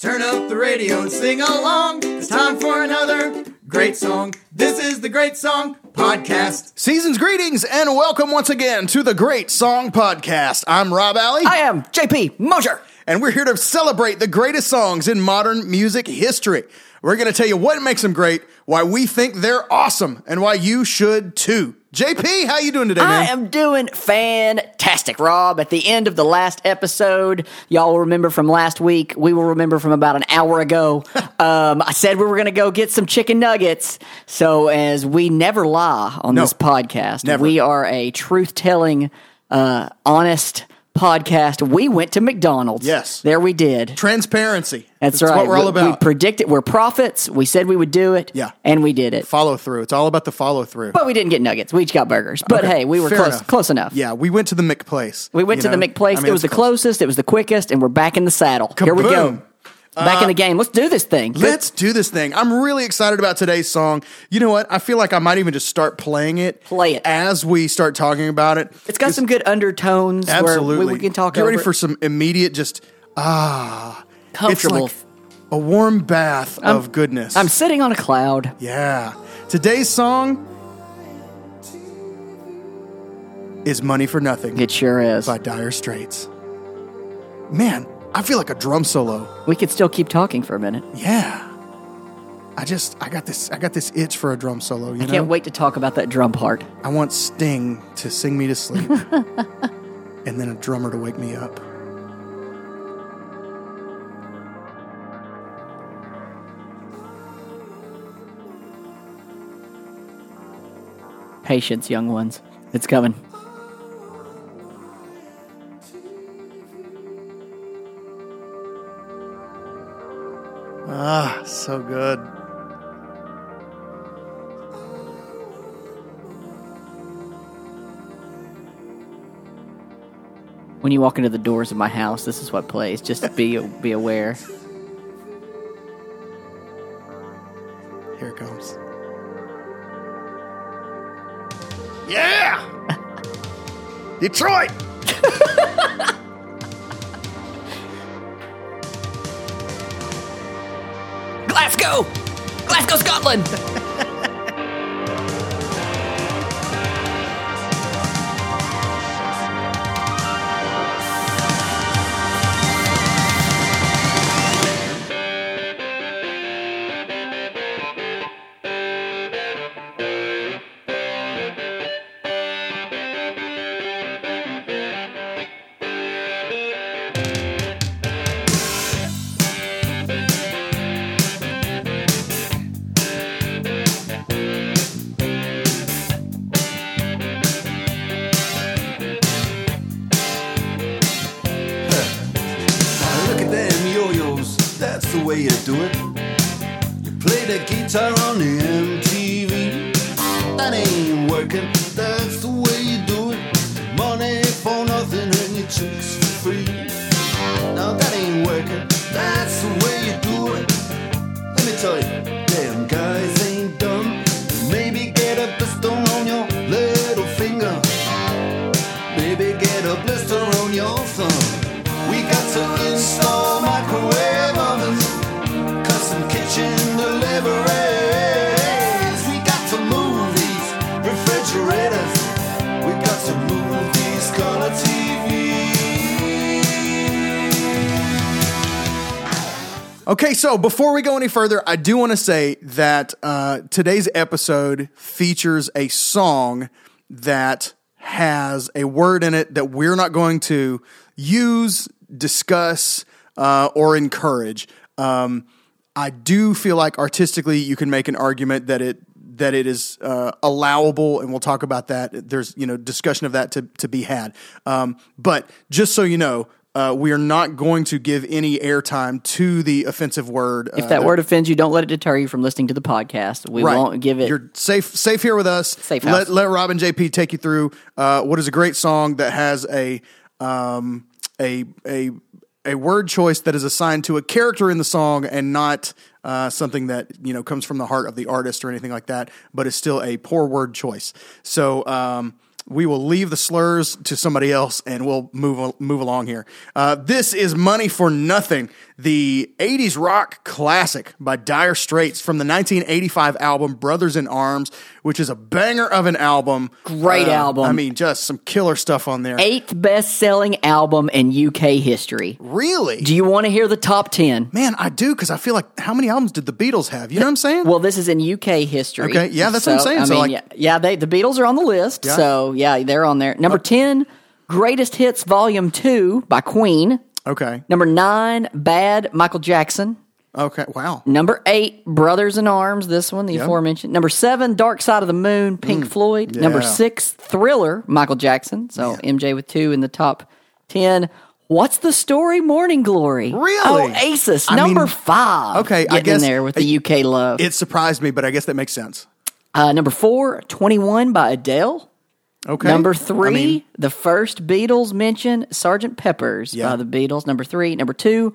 Turn up the radio and sing along. It's time for another great song. This is the Great Song Podcast. Season's greetings and welcome once again to the Great Song Podcast. I'm Rob Alley, I am JP Mosier. and we're here to celebrate the greatest songs in modern music history. We're going to tell you what makes them great, why we think they're awesome, and why you should too. JP, how you doing today, man? I am doing fantastic, Rob. At the end of the last episode, y'all will remember from last week, we will remember from about an hour ago. um, I said we were going to go get some chicken nuggets. So, as we never lie on No. this podcast, Never. we are a truth telling, uh, honest podcast. We went to McDonald's. Yes. There we did. Transparency. That's, right. what we're all We- about. We predicted, we're prophets. We said we would do it. Yeah. And we did it. follow through. It's all about the follow through. But we didn't get nuggets. We each got burgers. But hey, we were Fair close enough. close enough. Yeah, we went to the McPlace. We went to the know? McPlace. I mean, it was the close. closest. It was the quickest, and we're back in the saddle. Here we go. Back in the game. Let's do this thing. Let's do this thing. I'm really excited about today's song. You know what? I feel like I might even just start playing it. Play it. as we start talking about it. It's got some good undertones. Absolutely. Where we, we can talk. About. Get ready for some immediate, just ah, comfortable. It's like a warm bath of goodness. I'm sitting on a cloud. yeah. Today's song is "Money for Nothing" It sure is. by Dire Straits. Man, I feel like a drum solo. We could still keep talking for a minute. Yeah. I just I got this I got this itch for a drum solo. You I know? can't wait to talk about that drum part. I want Sting to sing me to sleep, and then a drummer to wake me up. Patience, young ones. It's coming. Ah, so good. When you walk into the doors of my house, this is what plays. Just be be aware. Here it comes. Yeah! Detroit! Glasgow, Glasgow, Scotland. Okay, so before we go any further, I do want to say that uh, today's episode features a song that has a word in it that we're not going to use, discuss, uh, or encourage. Um, I do feel like artistically, you can make an argument that it that it is uh, allowable, and we'll talk about that. There's you know discussion of that to to be had. Um, but just so you know, uh, we are not going to give any airtime to the offensive word. If that word offends you, don't let it deter you from listening to the podcast. We won't give it. You're safe, safe here with us. Safe Let house. let Rob and JP take you through uh, what is a great song that has a um, a a a word choice that is assigned to a character in the song and not uh, something that you know comes from the heart of the artist or anything like that, but is still a poor word choice. So. Um, we will leave the slurs to somebody else and we'll move move along here. Uh, this is Money for Nothing. The 80s rock classic by Dire Straits from the 1985 album Brothers in Arms, which is a banger of an album. Great um, album. I mean, just some killer stuff on there. Eighth best selling album in UK history. Really? Do you want to hear the top 10? Man, I do because I feel like how many albums did the Beatles have? You know what I'm saying? Well, this is in UK history. Okay, yeah, that's what I'm saying. I So, mean, like- yeah, yeah, they, the Beatles are on the list. Yeah. So, yeah, they're on there. Number uh, 10, Greatest Hits Volume 2 by Queen. Okay. Number 9, Bad, Michael Jackson. Okay. Wow. Number 8, Brothers in Arms, this one, the aforementioned. Number 7, Dark Side of the Moon, Pink Floyd. Number Mm. 6, Thriller, Michael Jackson. So, MJ with 2 in the top 10. What's the story? Morning Glory. Really? Oasis, I number mean, 5. okay, I guess- in there with the UK love. It surprised me, but I guess that makes sense. Uh, number four, 21 by Adele. Okay. Number I three, mean, the first Beatles mention, Sergeant Pepper's Yeah. by the Beatles. Number three. Number two,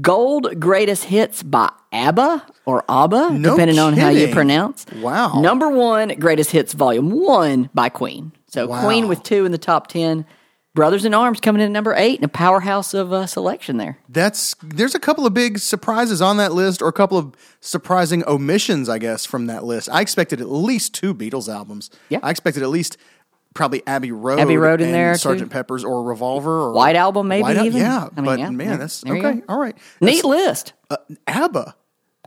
Gold Greatest Hits by ABBA or ABBA, No depending on how you kidding. pronounce. Wow. Number one, Greatest Hits Volume One by Queen. So Wow. Queen with two in the top 10. Brothers in Arms coming in at number eight and a powerhouse of uh, selection there. that's there's a couple of big surprises on that list, or a couple of surprising omissions, I guess, from that list. I expected at least two Beatles albums. Yeah. I expected at least probably Abbey Road, Abbey Road in and there, Sgt. too. Pepper's, or Revolver, or White Album, maybe White even? Yeah, I mean, but yeah, man, there- that's okay. All right, Neat That's- list. ABBA.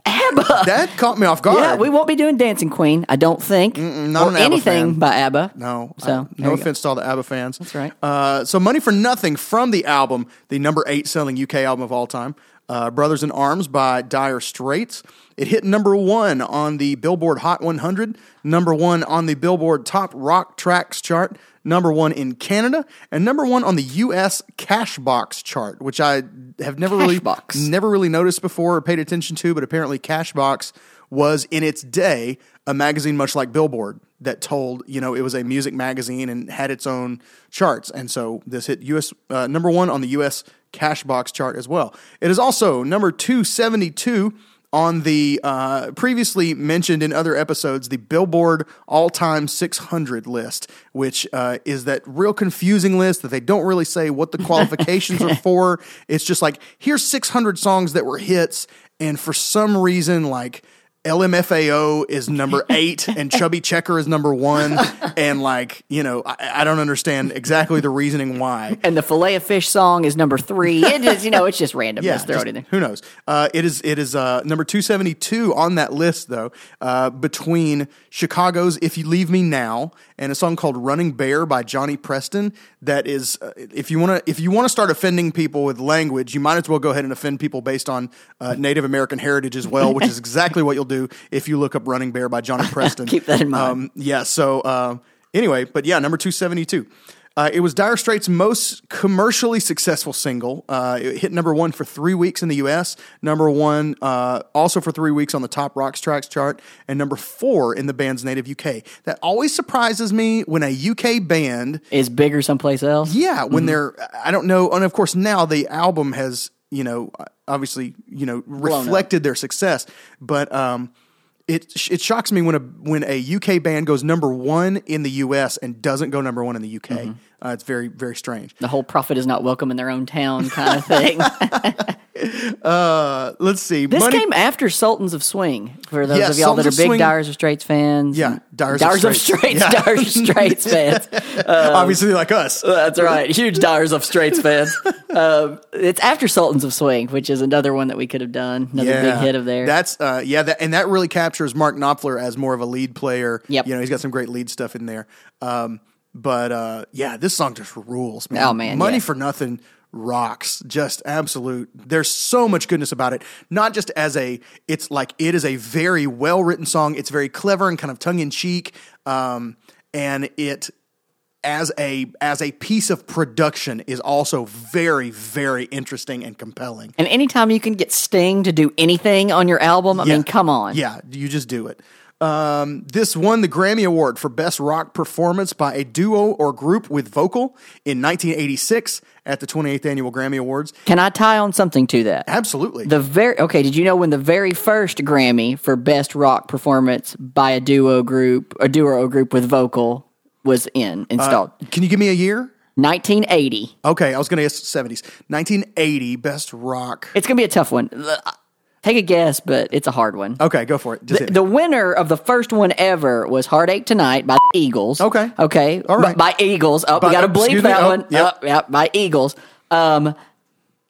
ABBA. That caught me off guard. Yeah, we won't be doing Dancing Queen, I don't think. not or anything by ABBA. No, So, I- no you go. offense to all the ABBA fans. That's right. Uh, so, Money for Nothing from the album, the number eight selling UK album of all time, uh, Brothers in Arms by Dire Straits. It hit number one on the Billboard Hot 100, number one on the Billboard Top Rock Tracks chart, number one in Canada, and number one on the US Cashbox chart, which I have never Cashbox. really never really noticed before or paid attention to, but apparently Cashbox was in its day a magazine much like Billboard that told, you know, it was a music magazine and had its own charts. And so this hit US uh, number 1 on the US Cashbox chart as well. It is also number 272 on the uh, previously mentioned in other episodes, the Billboard All Time 600 list, which uh, is that real confusing list that they don't really say what the qualifications are for. It's just like, here's 600 songs that were hits, and for some reason, like, LMFAO is number eight and Chubby Checker is number one. And like, you know, I, I don't understand exactly the reasoning why. And the Filet of Fish song is number three. It is, you know, it's just random. Yeah, just throw just- it in there. Who knows? Uh, it is it is uh, number two seventy two on that list though. Uh, between Chicago's "If You Leave Me Now" and a song called "Running Bear" by Johnny Preston. That is, uh, if you want to if you want to start offending people with language, you might as well go ahead and offend people based on uh, Native American heritage as well, which is exactly what you'll do if you look up "Running Bear" by Johnny Preston. Keep that in mind. Um, yeah. So uh, anyway, but yeah, number two seventy two. Uh, it was Dire Straits' most commercially successful single. Uh, it hit number one for three weeks in the U.S., number one uh, also for three weeks on the Top Rocks Tracks chart, and number four in the band's native UK. That always surprises me when a UK band Is bigger someplace else. yeah, Mm-hmm. when they're I don't know, and of course now the album has you know obviously you know reflected their success, but um, it it shocks me when a when a UK band goes number one in the US and doesn't go number one in the UK. Mm-hmm. Uh, it's very very strange. The whole prophet is not welcome in their own town kind of thing. Uh, let's see, this Money- came after Sultans of Swing. For those Yeah, of y'all that are big Swing- Dyers of Straits fans. Yeah, and- Dyers of Dyers of Straits. Straits. Yeah. Dyers of Straits fans. obviously like us. That's right. Huge Dyers of Straits fans. Um, it's after Sultans of Swing, which is another one that we could have done. Another big hit of theirs. That's uh, yeah, that, and that really captures Mark Knopfler as more of a lead player. Yep. you know he's got some great lead stuff in there. Um, but uh, yeah, this song just rules, man. Oh, man, Money yeah. for Nothing rocks, just absolute. There's so much goodness about it. Not just as a, it's like it is a very well written song. It's very clever and kind of tongue in cheek, um, and it as a as a piece of production is also very very interesting and compelling. and anytime you can get Sting to do anything on your album, I Yeah. mean, come on. Yeah, you just do it. Um, this won the Grammy Award for Best Rock Performance by a Duo or Group with Vocal in 1986 at the 28th Annual Grammy Awards. Can I tie on something to that? Absolutely. The very okay. Did you know when the very first Grammy for best rock performance by a duo group, a duo group with vocal, was in installed? Can you give me a year? 1980. Okay, I was going to guess 70s. 1980 best rock. It's going to be a tough one. Take a guess, but it's a hard one. Okay, go for it. Just The, hit me. the winner of the first one ever was Heartache Tonight by the Eagles. Okay. Okay. All right. By, by Eagles. Oh, By- we got to bleep excuse me. that Oh, one. yep. Oh, yep, by Eagles. Um,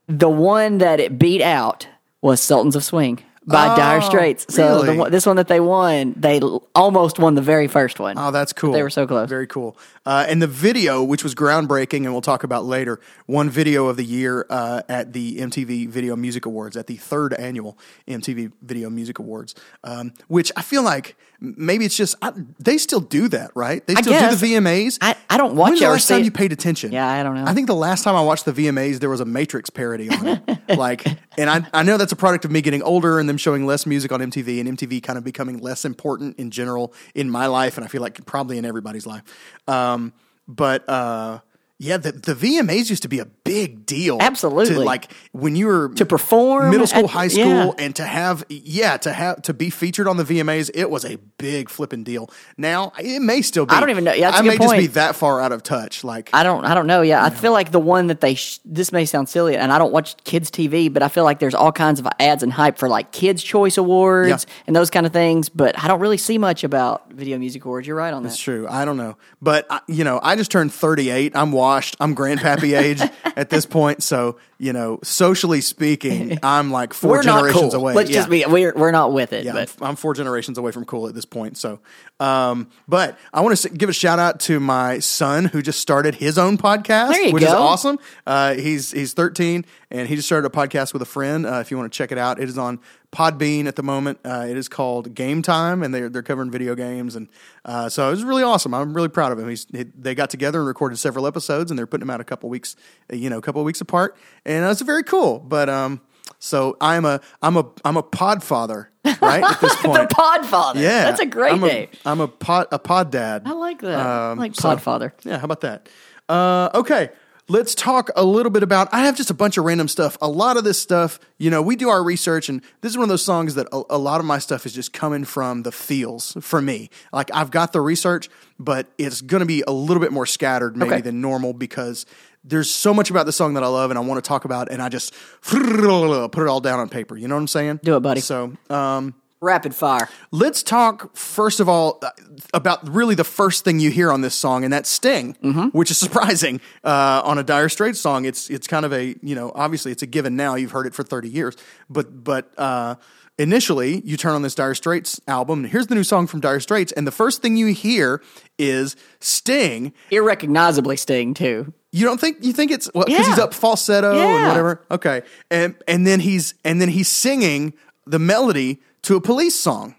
the one that it beat out was Sultans of Swing by Oh, Dire Straits. So really? one- this one that they won, they almost won the very first one. Oh, that's cool. They were so close. Very cool. Uh, and the video, which was groundbreaking, and we'll talk about later, one video of the year uh, at the MTV Video Music Awards, at the third annual MTV Video Music Awards, um, which I feel like maybe it's just, I, they still do that, right? They still do the VMAs. I- I don't watch When's it the last time it. you paid attention? Yeah, I don't know. I think the last time I watched the VMAs, there was a Matrix parody on it. like, and I, I know that's a product of me getting older and them showing less music on MTV and MTV kind of becoming less important in general in my life, and I feel like probably in everybody's life. Um, but uh, yeah, the, the VMAs used to be a big deal. Absolutely. to like when you were To perform middle school, at- high school, yeah. and to have yeah to have to be featured on the VMAs, it was a big flipping deal. Now it may still be. I don't even know. Yeah, that's I may good just be that far out of touch. Like I don't. I don't know. Yeah, I feel like the one that they. Sh- this may sound silly, and I don't watch kids TV, but I feel like there's all kinds of ads and hype for like Kids Choice Awards Yeah. and those kind of things. But I don't really see much about Video Music Awards. You're right on that. It's true. I don't know, but I, you know, I just turned 38. I'm washed. I'm grandpappy age at this point. So you know, socially speaking, I'm like 4 we're not generations cool. away. Let's Yeah. just be. We're we're not with it. Yeah, but I'm, I'm four generations away from cool at this point. So, um, but I want to give a shout out to my son who just started his own podcast, which is awesome. Uh, he's he's 13 and he just started a podcast with a friend. Uh, if you want to check it out, it is on Podbean at the moment. Uh, it is called Game Time, and they're they're covering video games, and uh, so it was really awesome. I'm really proud of him. He's he, they got together and recorded several episodes, and they're putting them out a couple weeks, you know, a couple weeks apart, and it's very cool. But um, so I'm a I'm a I'm a pod father, right at this the point. Podfather. Yeah, that's a great I'm name. A, I'm a pod a pod dad. I like that. I Um, like so- Podfather. Yeah, how about that? Uh, okay, let's talk a little bit about. I have just a bunch of random stuff. A lot of this stuff, you know, we do our research, and this is one of those songs that a, a lot of my stuff is just coming from the feels for me. Like I've got the research, but it's going to be a little bit more scattered maybe Okay. than normal because. There's so much about the song that I love and I want to talk about, and I just put it all down on paper. You know what I'm saying? Do it, buddy. So, um, Rapid fire. Let's talk first of all uh, about really the first thing you hear on this song, and that's Sting, which is surprising uh, on a Dire Straits song. It's it's kind of a you know obviously it's a given now. You've heard it for thirty years, but but uh, initially you turn on this Dire Straits album. And here's the new song from Dire Straits, and the first thing you hear is Sting. Irrecognizably Sting too. You don't think you think it's well because he's up falsetto and whatever. Okay, and and then he's and then he's singing the melody to a police song.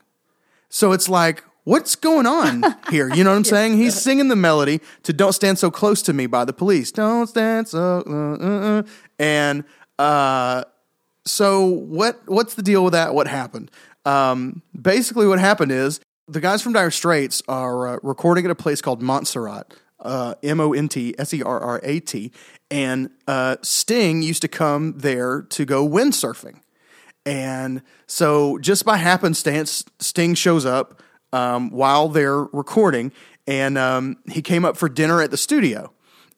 So it's like, what's going on here? You know what I'm saying? He's singing the melody to "Don't Stand So Close to Me" by the Police. Don't stand so, uh, uh, uh. and uh, so what? What's the deal with that? What happened? Um, basically, what happened is the guys from Dire Straits are uh, recording at a place called Montserrat, uh, M O N T S E R R A T, and uh, Sting used to come there to go windsurfing. And so, just by happenstance, Sting shows up um, while they're recording, and um, he came up for dinner at the studio.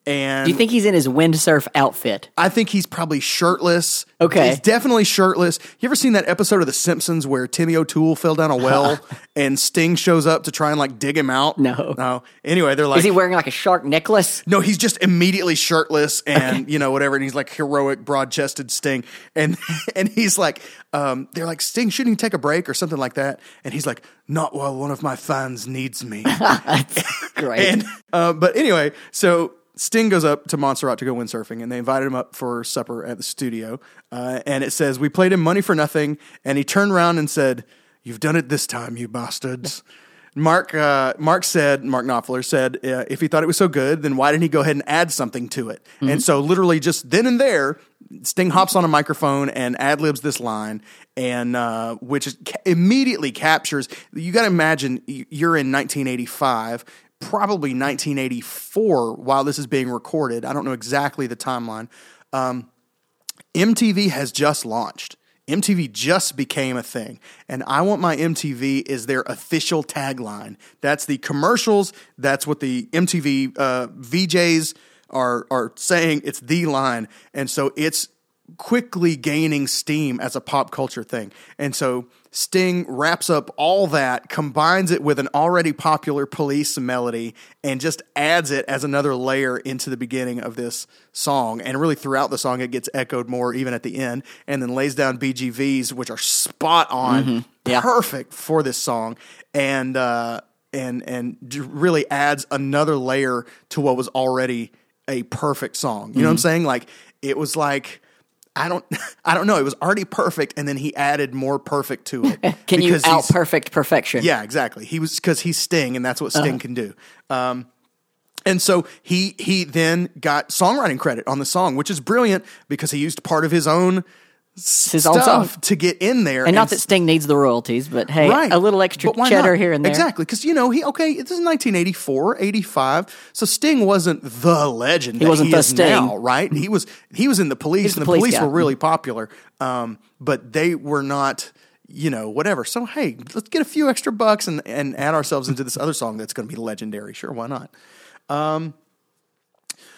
And Do you think he's in his windsurf outfit? I think he's probably shirtless. Okay. He's definitely shirtless. You ever seen that episode of The Simpsons where Timmy O'Toole fell down a well and Sting shows up to try and like dig him out? No. No. Anyway, they're like, Is he wearing like a shark necklace? no, he's just immediately shirtless and you know whatever, and he's like heroic, broad-chested Sting, and and he's like, um, they're like Sting, shouldn't you take a break or something like that? And he's like, not while one of my fans needs me. That's Great. and uh, but anyway, so Sting goes up to Montserrat to go windsurfing, and they invited him up for supper at the studio. Uh, and it says we played him money for nothing, and he turned around and said, "You've done it this time, you bastards." Mark uh, Mark said Mark Knopfler said uh, if he thought it was so good, then why didn't he go ahead and add something to it? And so literally just then and there, Sting hops on a microphone and ad libs this line, and uh, which ca- immediately captures. You got to imagine you're in 1985, probably 1984 while this is being recorded. I don't know exactly the timeline. Um, MTV has just launched. MTV just became a thing. And I Want My MTV is their official tagline. That's the commercials. That's what the MTV uh, VJs are are saying it's the line, and so it's quickly gaining steam as a pop culture thing. And so Sting wraps up all that, combines it with an already popular police melody, and just adds it as another layer into the beginning of this song. And really throughout the song, it gets echoed more, even at the end, and then lays down BGVs, which are spot on, Yeah. perfect for this song. And, uh, and and really adds another layer to what was already a perfect song. You know what I'm saying? Like it was like I don't I don't know. It was already perfect, and then he added more perfect to it. Can you because out perfect perfection? Yeah, exactly. He was because he's Sting, and that's what Sting can do. Um, and so he he then got songwriting credit on the song, which is brilliant because he used part of his own It's his own song. to get in there. And not that Sting needs the royalties, but hey, Right. a little extra cheddar not? here and there. Exactly. Because, you know, he, okay, this is 1984, 85. So Sting wasn't the legend. He wasn't he the Sting. Now, right? He was, he was in the police, and the the police police were really popular. Um, but they were not, you know, whatever. So, hey, let's get a few extra bucks and, and add ourselves into this other song that's going to be legendary. Sure, why not?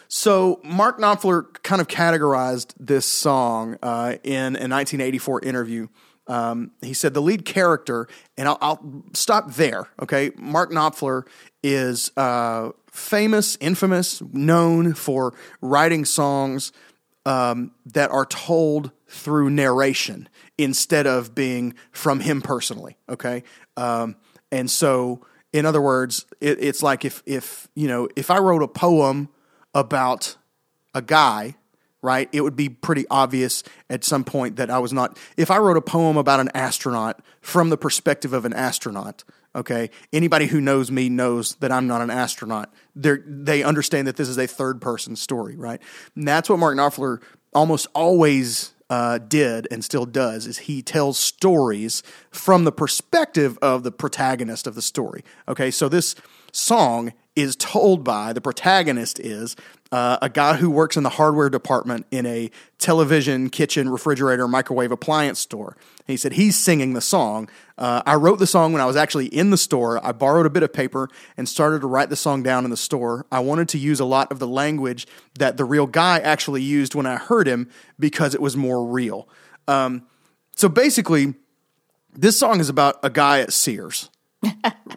So Mark Knopfler kind of categorized this song uh, in a 1984 interview. Um, he said the lead character, and I'll, I'll stop there. Okay, Mark Knopfler is uh, famous, infamous, known for writing songs um, that are told through narration instead of being from him personally. Okay, um, and so in other words, it, it's like if if you know if I wrote a poem about a guy, right? It would be pretty obvious at some point that I was not. If I wrote a poem about an astronaut from the perspective of an astronaut, okay, anybody who knows me knows that I'm not an astronaut. They they understand that this is a third person story, right? And that's what Mark Knopfler almost always uh, did and still does is he tells stories from the perspective of the protagonist of the story. Okay, so this song is told by the protagonist is uh, a guy who works in the hardware department in a television, kitchen, refrigerator, microwave appliance store. He said he's singing the song. Uh, I wrote the song when I was actually in the store. I borrowed a bit of paper and started to write the song down in the store. I wanted to use a lot of the language that the real guy actually used when I heard him because it was more real. Um, so basically, this song is about a guy at Sears,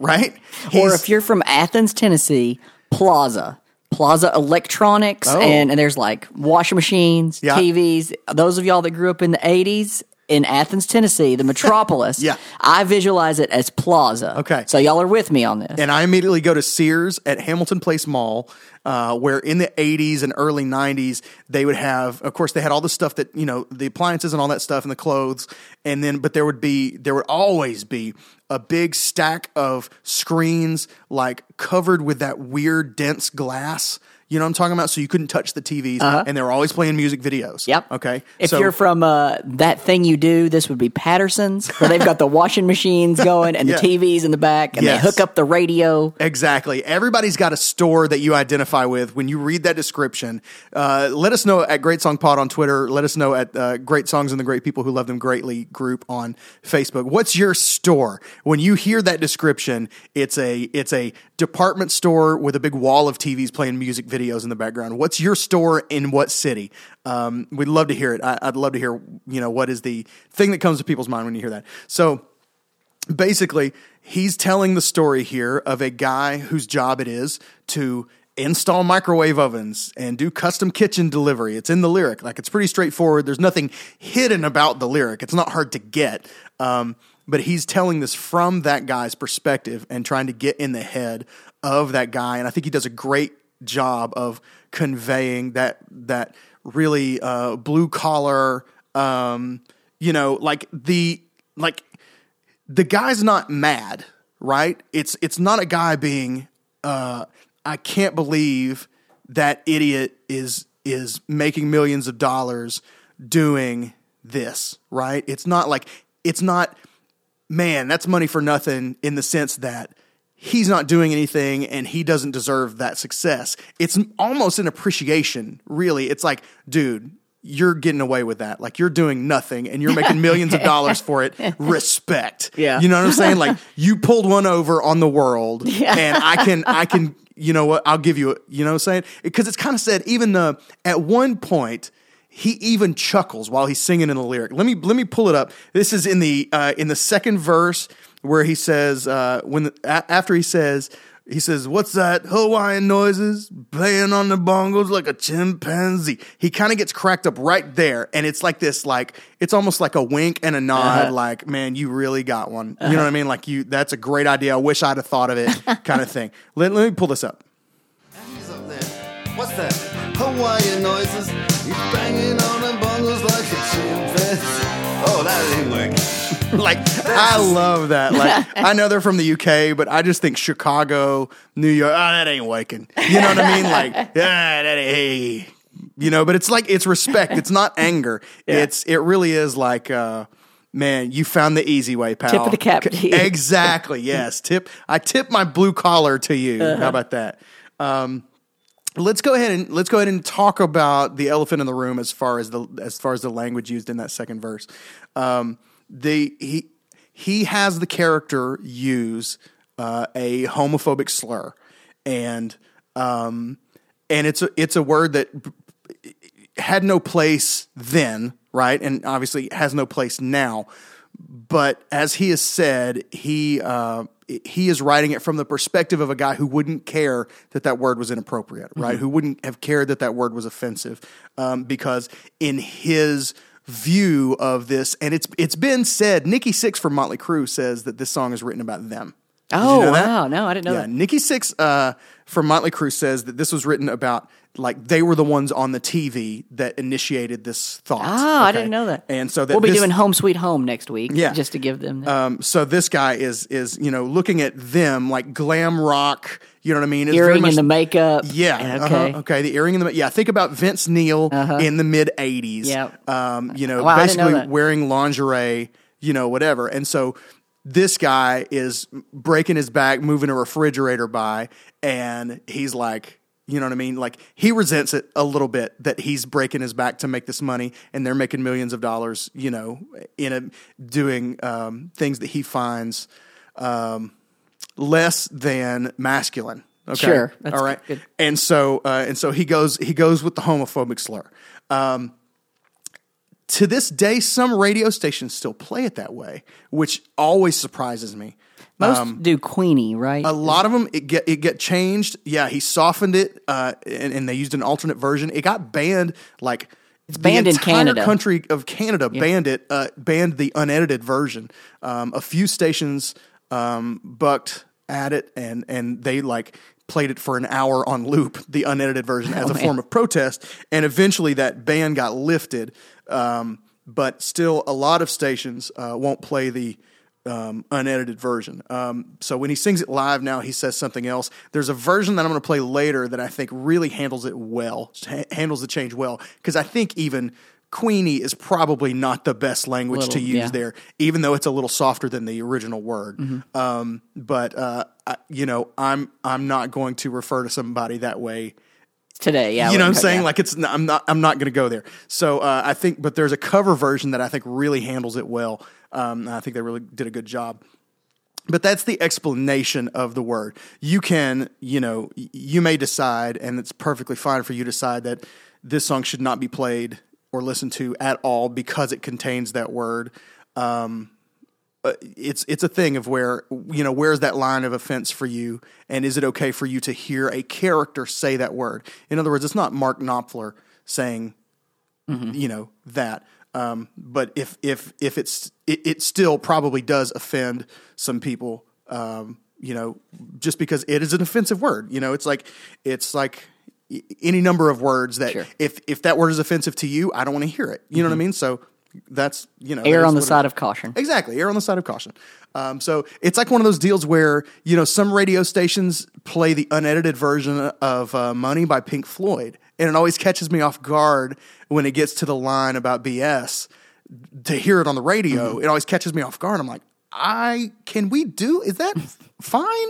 right? Or if you're from Athens, Tennessee, Plaza. Plaza Electronics, Oh. and, and there's like washing machines, Yeah. TVs. Those of y'all that grew up in the 80s in Athens, Tennessee, the metropolis, Yeah. I visualize it as Plaza. Okay. So y'all are with me on this. and I immediately go to Sears at Hamilton Place Mall, uh, where in the 80s and early 90s, they would have, of course, they had all the stuff that, you know, the appliances and all that stuff and the clothes. And then, but there would be, there would always be a big stack of screens, like covered with that weird dense glass. You know what I'm talking about? So you couldn't touch the TVs, and they were always playing music videos. Yep. Okay. If So- you're from uh, that thing you do, this would be Patterson's, where they've got the washing machines going and Yeah. the TVs in the back, and Yes. they hook up the radio. Exactly. Everybody's got a store that you identify with. When you read that description, uh, let us know at Great Song Pod on Twitter. Let us know at uh, Great Songs and the Great People Who Love Them Greatly group on Facebook. What's your store? When you hear that description, it's a it's a department store with a big wall of TVs playing music videos in the background. What's your store in what city? Um, we'd love to hear it. I, I'd love to hear you know what is the thing that comes to people's mind when you hear that. So basically he's telling the story here of a guy whose job it is to install microwave ovens and do custom kitchen delivery it's in the lyric like it's pretty straightforward there's nothing hidden about the lyric it's not hard to get um, but he's telling this from that guy's perspective and trying to get in the head of that guy and i think he does a great job of conveying that that really uh, blue collar um, you know like the like the guy's not mad, right? It's it's not a guy being uh I can't believe that idiot is is making millions of dollars doing this, right? It's not like it's not man, that's money for nothing in the sense that he's not doing anything and he doesn't deserve that success. It's almost an appreciation, really. It's like, dude, you're getting away with that. Like you're doing nothing and you're making millions of dollars for it. Respect. Yeah. You know what I'm saying? Like you pulled one over on the world and I can I can you know what? I'll give you. A, you know, what I'm saying because it's kind of said. Even the at one point, he even chuckles while he's singing in the lyric. Let me let me pull it up. This is in the uh, in the second verse where he says uh, when the, a- after he says. He says, "What's that Hawaiian noises playing on the bongos like a chimpanzee?" He kind of gets cracked up right there, and it's like this, like it's almost like a wink and a nod, Uh-huh. like, "Man, you really got one." You know what I mean? Like you, that's a great idea. I wish I'd have thought of it, kind of thing. Let, let me pull this up. Up. What's that? Hawaiian noises. He's banging on the bongos like a chimpanzee. Oh, that ain't working. like I love that. Like I know they're from the UK, but I just think Chicago, New York, ah, that ain't waking. You know what I mean? Like, yeah, that ain't, hey. You know, but it's like it's respect. It's not anger. It's it really is like uh man, you found the easy way, pal. Tip of the cap to you. Exactly. Yes. Tip I tip my blue collar to you. Uh-huh. How about that? Um let's go ahead and let's go ahead and talk about the elephant in the room as far as the as far as the language used in that second verse. Um, the he he has the character use uh, a homophobic slur, and um, and it's a it's a word that had no place then, right? And obviously has no place now. But as he has said, he uh, he is writing it from the perspective of a guy who wouldn't care that that word was inappropriate, right? Who wouldn't have cared that that word was offensive, um, because in his view of this, and it's it's been said, Nikki Sixx from Motley Crue says that this song is written about them. Did you Oh know wow! No, I didn't know Yeah, that. Nikki Sixx uh, from Motley Crue says that this was written about like they were the ones on the TV that initiated this thought. Ah, I didn't know that. And so that we'll be this- doing Home Sweet Home next week. Yeah. just to give them. Um, so this guy is is you know looking at them like glam rock. You know what I mean? It's Earring much- and the makeup. yeah. Okay. uh-huh, okay. The earring in the yeah. Think about Vince Neil in the mid '80s. Yep. Um, you know, Wow, didn't know basically wearing lingerie. You know, whatever. And so this guy is breaking his back, moving a refrigerator by, and he's like. You know what I mean? Like he resents it a little bit that he's breaking his back to make this money, and they're making millions of dollars. You know, in a doing um, things that he finds um, less than masculine. Okay, Sure, all right. good. And so, uh, and so he goes. He goes with the homophobic slur. Um, to this day, some radio stations still play it that way, which always surprises me. Most do Queenie, right? A lot of them it get it get changed. Yeah, he softened it, uh, and, and they used an alternate version. It got banned like it's banned in Canada. Country of Canada banned it, uh, banned the unedited version. Um, a few stations um, bucked at it, and and they like played it for an hour on loop, the unedited version, as a man. form of protest. And eventually, that ban got lifted. Um, but still, a lot of stations uh, won't play the um, unedited version. Um, so when he sings it live now, he says something else. There's a version that I'm going to play later that I think really handles it well, ha- handles the change well, because I think even Queenie is probably not the best language to use yeah. there, even though it's a little softer than the original word. Um, but uh, I, you know, I'm I'm not going to refer to somebody that way today. Yeah, you know what I'm saying? Like it's I'm not I'm not going to go there. So uh, I think, but there's a cover version that I think really handles it well. Um, I think they really did a good job. But that's the explanation of the word. You can, you know, you may decide, and it's perfectly fine for you to decide that this song should not be played or listened to at all because it contains that word. Um, uh, it's it's a thing of where you know where's that line of offense for you, and is it okay for you to hear a character say that word? In other words, it's not Mark Knopfler saying you know that. Um, but if if if it's it, it still probably does offend some people. Um, you know, just because it is an offensive word. You know, it's like it's like any number of words that Sure. if if that word is offensive to you, I don't want to hear it. You know what I mean? So that's you know Err on the side of caution. Exactly, err on the side of caution. Um, so it's like one of those deals where you know some radio stations play the unedited version of uh, "Money" by Pink Floyd, and it always catches me off guard when it gets to the line about BS. To hear it on the radio, it always catches me off guard. I'm like, I can we do? Is that fine?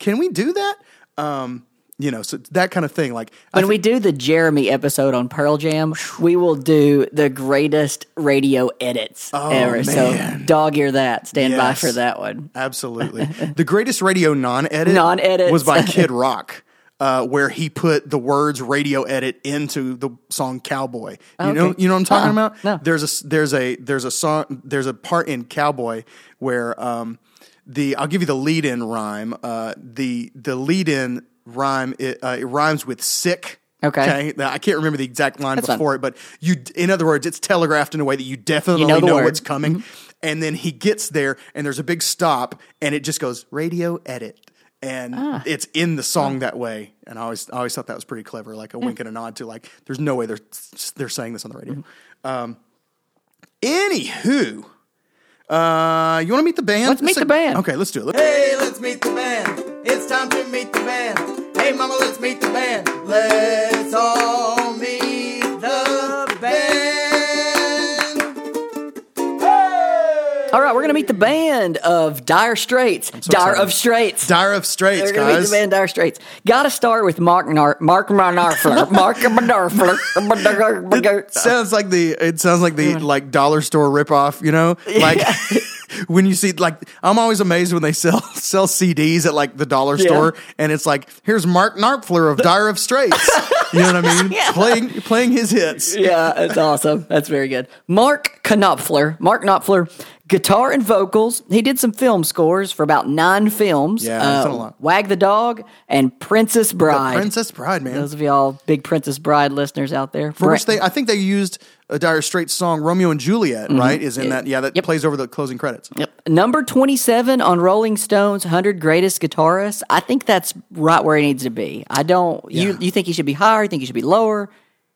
Can we do that? Um, you know, so that kind of thing. Like When we do the Jeremy episode on Pearl Jam, we will do the greatest radio edits ever. So Oh, dog ear that. Stand by for that one. Absolutely. the greatest radio non-edit Non-edits. was by Kid Rock. uh, where he put the words radio edit into the song Cowboy. You know, you know what I'm talking Uh-uh. about? No. There's a there's a there's a song there's a part in Cowboy where um, the I'll give you the lead in rhyme. Uh, the the lead in rhyme it, uh, it rhymes with sick. Okay. Now, I can't remember the exact line That's fine. before it, but you, in other words, it's telegraphed in a way that you definitely You know know, the word. Mm-hmm. what's coming. And then he gets there, and there's a big stop, and it just goes radio edit, and Ah. it's in the song that way. And I always, I always thought that was pretty clever, like a wink and a nod to like, there's no way they're they're saying this on the radio. Mm-hmm. Um, anywho, uh, you want to meet the band? Let's meet the band. Okay, let's do it. Let's- Hey, let's meet the band. It's time to meet the band. Hey, mama, let's meet the band. Let's all meet the band. All right, we're gonna meet the band of Dire Straits. Dire excited. of Straits. Dire of Straits, We're gonna meet the band Dire Straits. Got to start with Mark Nar- Mark Narfler. Mark Narfler. sounds like the it sounds like the like dollar store ripoff, you know? Like when you see like I'm always amazed when they sell sell CDs at like the dollar Yeah. store and it's like here's Mark Knopfler of Dire of Straits. you know what I mean? Yeah. Playing playing his hits. yeah, that's awesome. That's very good. Mark Knopfler. Mark Knopfler. Guitar and vocals. He did some film scores for about nine films. Yeah, Uh, he's a lot. Wag the Dog and Princess Bride. Princess Bride, man. Those of y'all big Princess Bride listeners out there. For which they I think they used a Dire Straits song Romeo and Juliet, right? Is in that yeah, that Mm-hmm. Yep. plays over the closing credits. Yep. Number 27 on Rolling Stone's 100 Greatest Guitarists. I think that's right where he needs to be. I don't. You you think he should be higher? You think he should be lower?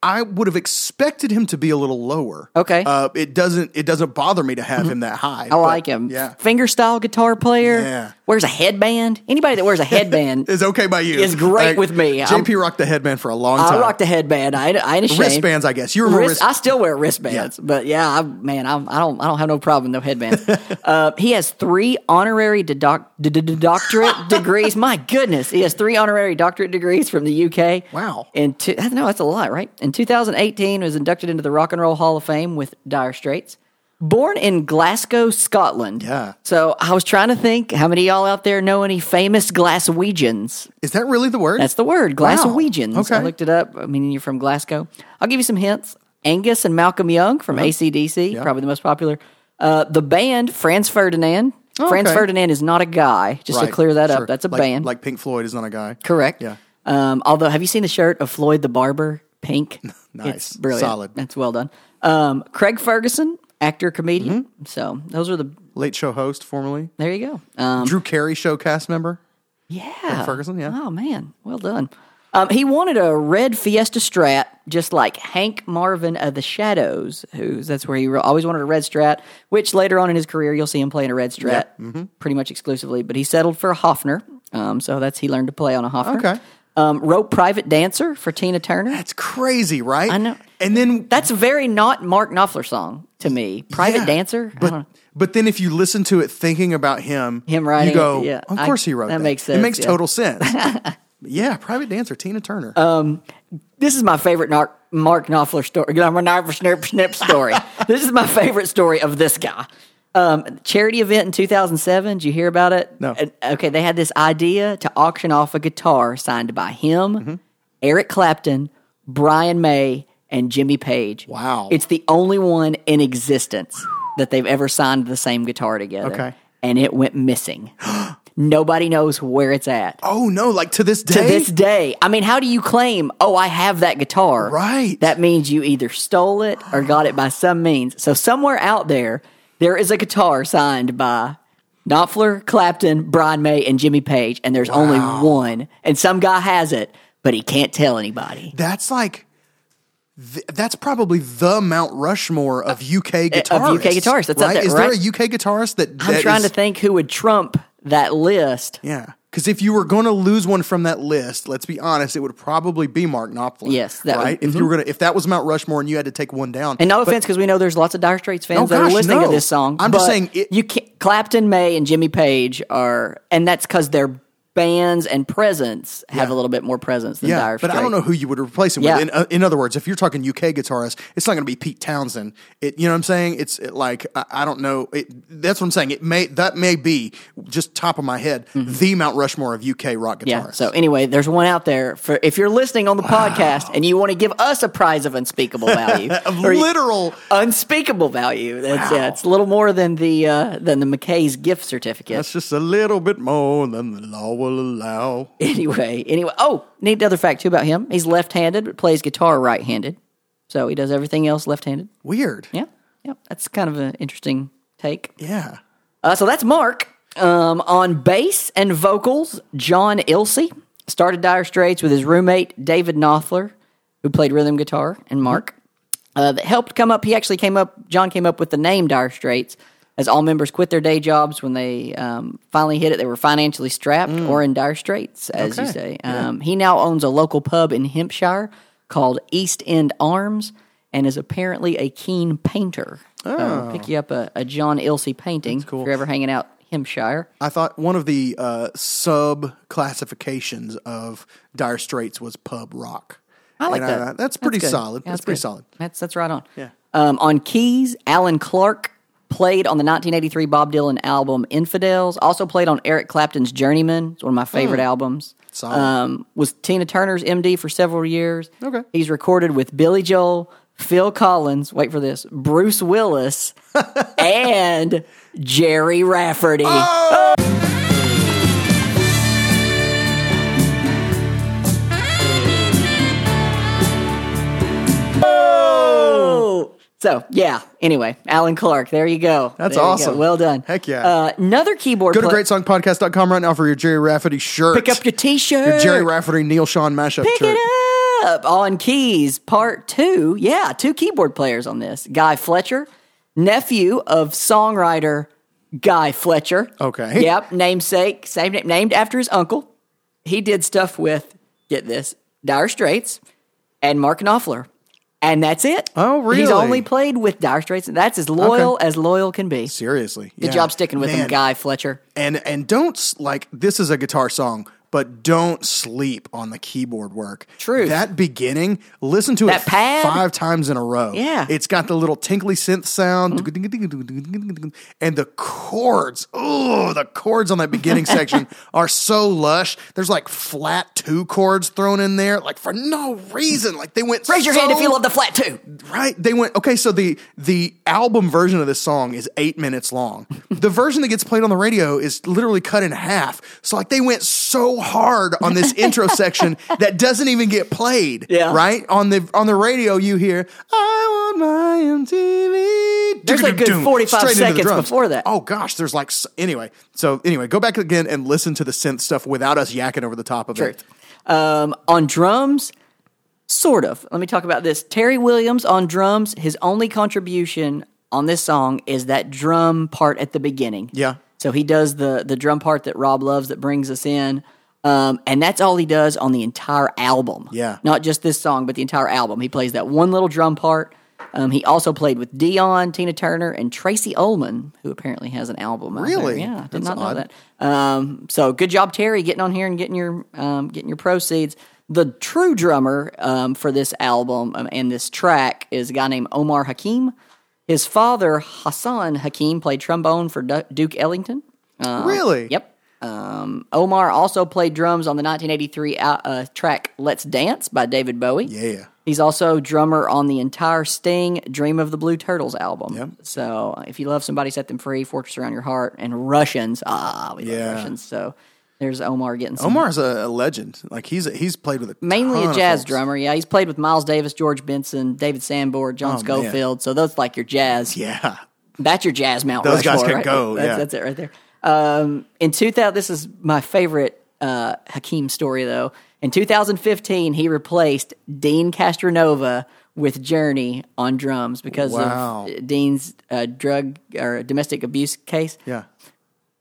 I would have expected him to be a little lower. Okay. Mm-hmm. Uh, it doesn't it doesn't bother me to have him that high. I like him. Yeah. Fingerstyle guitar player. Yeah. Wears a headband. Anybody that wears a headband. Is okay by you. Is great with me. I'm- JP rocked the headband for a long time. I time. rock the headband. I, I ain't ashamed. wristbands, I guess. You remember Wrist, wrist- I still wear wristbands, but yeah, I, man, I'm, I don't, I don't have no problem with no headbands. uh, he has three honorary de- doc- de- de- de- doctorate degrees. My goodness, he has three honorary doctorate degrees from the UK. Wow. And two, no, that's a lot, right? 2018, was inducted into the Rock and Roll Hall of Fame with Dire Straits. Born in Glasgow, Scotland. Yeah. So I was trying to think how many of y'all out there know any famous Glaswegians? Is that really the word? That's the word, Glaswegians. Okay. I looked it up. I mean, you're from Glasgow. I'll give you some hints. Angus and Malcolm Young from ACDC, probably the most popular. Uh, the band, Franz Ferdinand. Oh, Franz okay. Ferdinand is not a guy, just to clear that sure. up. That's a Like- band. Like Pink Floyd is not a guy. Correct. Yeah. Um, although, have you seen the shirt of Floyd the Barber? Pink. Nice. It's brilliant. Solid. That's well done. Um, Craig Ferguson, actor, comedian. Mm-hmm. So those are the. Late show host, formerly. There you go. Um, Drew Carey show cast member. Yeah. Craig Ferguson, yeah. Oh man, well done. Um, he wanted a red Fiesta Strat, just like Hank Marvin of the Shadows, who's that's where he re- always wanted a red Strat. Which later on in his career, you'll see him playing a red Strat, Mm-hmm. pretty much exclusively. But he settled for a Hofner, um, so that's he learned to play on a Hofner. Okay. Um, wrote Private Dancer for Tina Turner. That's crazy, right? I know. And then That's a very not Mark Knopfler song to me. Private yeah, Dancer. But but then if you listen to it thinking about him, Him writing you go, yeah. of I- course he wrote that. that makes It makes yeah. total sense. yeah, private dancer, Tina Turner. Um, This is my favorite Mark, Mark Knopfler story. Snip Snip story. this is my favorite story of this guy. Um, charity event in 2007. Did you hear about it? No. Okay, they had this idea to auction off a guitar signed by him, Mm-hmm. Eric Clapton, Brian May, and Jimmy Page. Wow. It's the only one in existence that they've ever signed the same guitar together. Okay. And it went missing. Nobody knows where it's at oh no, like to this day. to this day. I mean, how do you claim, oh, I have that guitar? Right. That means you either stole it or got it by some means. So somewhere out there, there is a guitar signed by Knopfler, Clapton, Brian May, and Jimmy Page, and there's only one. And some guy has it, but he can't tell anybody. that's like th- that's probably the Mount Rushmore of UK guitarists. Uh, UK guitarists, that's right? there, Is right? there a UK guitarist that? I'm trying is- to think who would trump that list. Yeah, because if you were going to lose one from that list, let's be honest, it would probably be Mark Knopfler. Yes, that would- right. If you mm-hmm. were gonna, if that was Mount Rushmore and you had to take one down, And no But- offense, because we know there's lots of Dire Straits fans Oh, that are oh, listening no. to this song. I'm just saying it- you can't. Clapton, May, and Jimmy Page are, and that's because they're bands and presence have Yeah. a little bit more presence than Yeah, Dire Straits. but I don't know who you would replace him Yeah. with. In, uh, in other words, if you're talking UK guitarist, it's not going to be Pete Townshend. It, you know what I'm saying? It's it, like I, I don't know. It, that's what I'm saying. It may that may be just top of my head the Mount Rushmore of UK rock guitarists. Mm-hmm. Yeah. So anyway, there's one out there for if you're listening on the podcast and you want to give us a prize of unspeakable value, of literal. unspeakable value. That's yeah, it's a little more than the uh, than the McKay's gift certificate. That's just a little bit more than the law will allow. anyway, anyway. Oh, neat other fact too about him. He's left-handed but plays guitar right-handed. So he does everything else left-handed. Weird. Yeah. Yeah. That's kind of an interesting take. Yeah. Uh, so that's Mark. Um, on bass and vocals, John Illsley started Dire Straits with his roommate David Knopfler, who played rhythm guitar, and Mark. Uh, that helped come up. He actually came up. John came up with the name Dire Straits, as all members quit their day jobs when they um, finally hit it. They were financially strapped or in dire straits, as you say. Um, He now owns a local pub in Hampshire called East End Arms, and is apparently a keen painter. So pick you up a, a John Illsley painting cool. if you're ever hanging out Hampshire. I thought one of the uh, sub classifications of Dire Straits was pub rock. I like And that. that's pretty good. solid. Yeah, that's, pretty solid. That's that's right on. Yeah. Um, on keys, Alan Clark played on the 1983 Bob Dylan album Infidels. Also played on Eric Clapton's Journeyman. It's one of my favorite albums. Hmm. Solid. Um, was Tina Turner's MD for several years. Okay. He's recorded with Billy Joel, Phil Collins. Wait for this. Bruce Willis and Gerry Rafferty. Oh! Oh! So yeah. Anyway, Alan Clark. There you go. That's There you go. awesome. Well done. Heck yeah. Uh, another keyboard. Go to pla- greatsongpodcast.com right now for your Gerry Rafferty shirt. Pick up your T-shirt. Your Gerry Rafferty Neil Sean mashup Pick shirt. it up on keys, part two. Yeah, two keyboard players on this. Guy Fletcher, nephew of songwriter Guy Fletcher. Okay. Yep, namesake, same name, named after his uncle. He did stuff with, get this, Dire Straits and Mark Knopfler. And that's it. Oh, really? He's only played with Dire Straits, and that's as loyal as loyal can be. Seriously. Good yeah. job sticking with him, Guy Fletcher. And and don't like this is a guitar song, but don't sleep on the keyboard work. True. That beginning, listen to That it pad? five times in a row. Yeah. It's got the little tinkly synth sound mm-hmm. and the chords. Oh, the chords on that beginning section are so lush. There's like flat two chords thrown in there, like for no reason. Like they went Raise your hand if you love the flat two. Right. They went, okay, so the the album version of this song is eight minutes long. the version that gets played on the radio is literally cut in half. So like they went so hard on this intro section that doesn't even get played. Yeah. Right? On the on the radio you hear, I want my MTV. There's like good 45 straight into the seconds before that. Oh gosh, there's like anyway. So anyway, go back again and listen to the synth stuff without us yakking over the top of it. Um, on drums, sort of. Let me talk about this. Terry Williams on drums, his only contribution on this song is that drum part at the beginning. Yeah. So he does the the drum part that Rob loves that brings us in. Um, and that's all he does on the entire album. Yeah. Not just this song, but the entire album. He plays that one little drum part. Um, he also played with Dion, Tina Turner, and Tracey Ullman, who apparently has an album. Really? Yeah, I did That's not know odd. that. Um, so good job, Terry, getting on here and getting your um, getting your proceeds. The true drummer um, for this album um, and this track is a guy named Omar Hakim. His father, Hassan Hakim, played trombone for Du- Duke Ellington. Um, Really? Yep. Um, Omar also played drums on the 1983 uh, uh, track "Let's Dance" by David Bowie. Yeah. He's also drummer on the entire Sting "Dream of the Blue Turtles" album. Yep. So if you love somebody, set them free. Fortress around your heart and Russians. Ah, we Yeah. love Russians. So there's Omar getting some. Omar's a, a legend. Like he's a, he's played with a Mainly a jazz drummer, yeah. He's played with Miles Davis, George Benson, David Sanborn, John Oh, man. So that's like your jazz. Yeah. That's your jazz Mount Those guys can right go. That's, yeah. that's it right there. Um, in 2000, this is my favorite uh, Hakim story though. In 2015, he replaced Deen Castronovo with Journey on drums because Wow. of Deen's uh, drug or domestic abuse case. Yeah.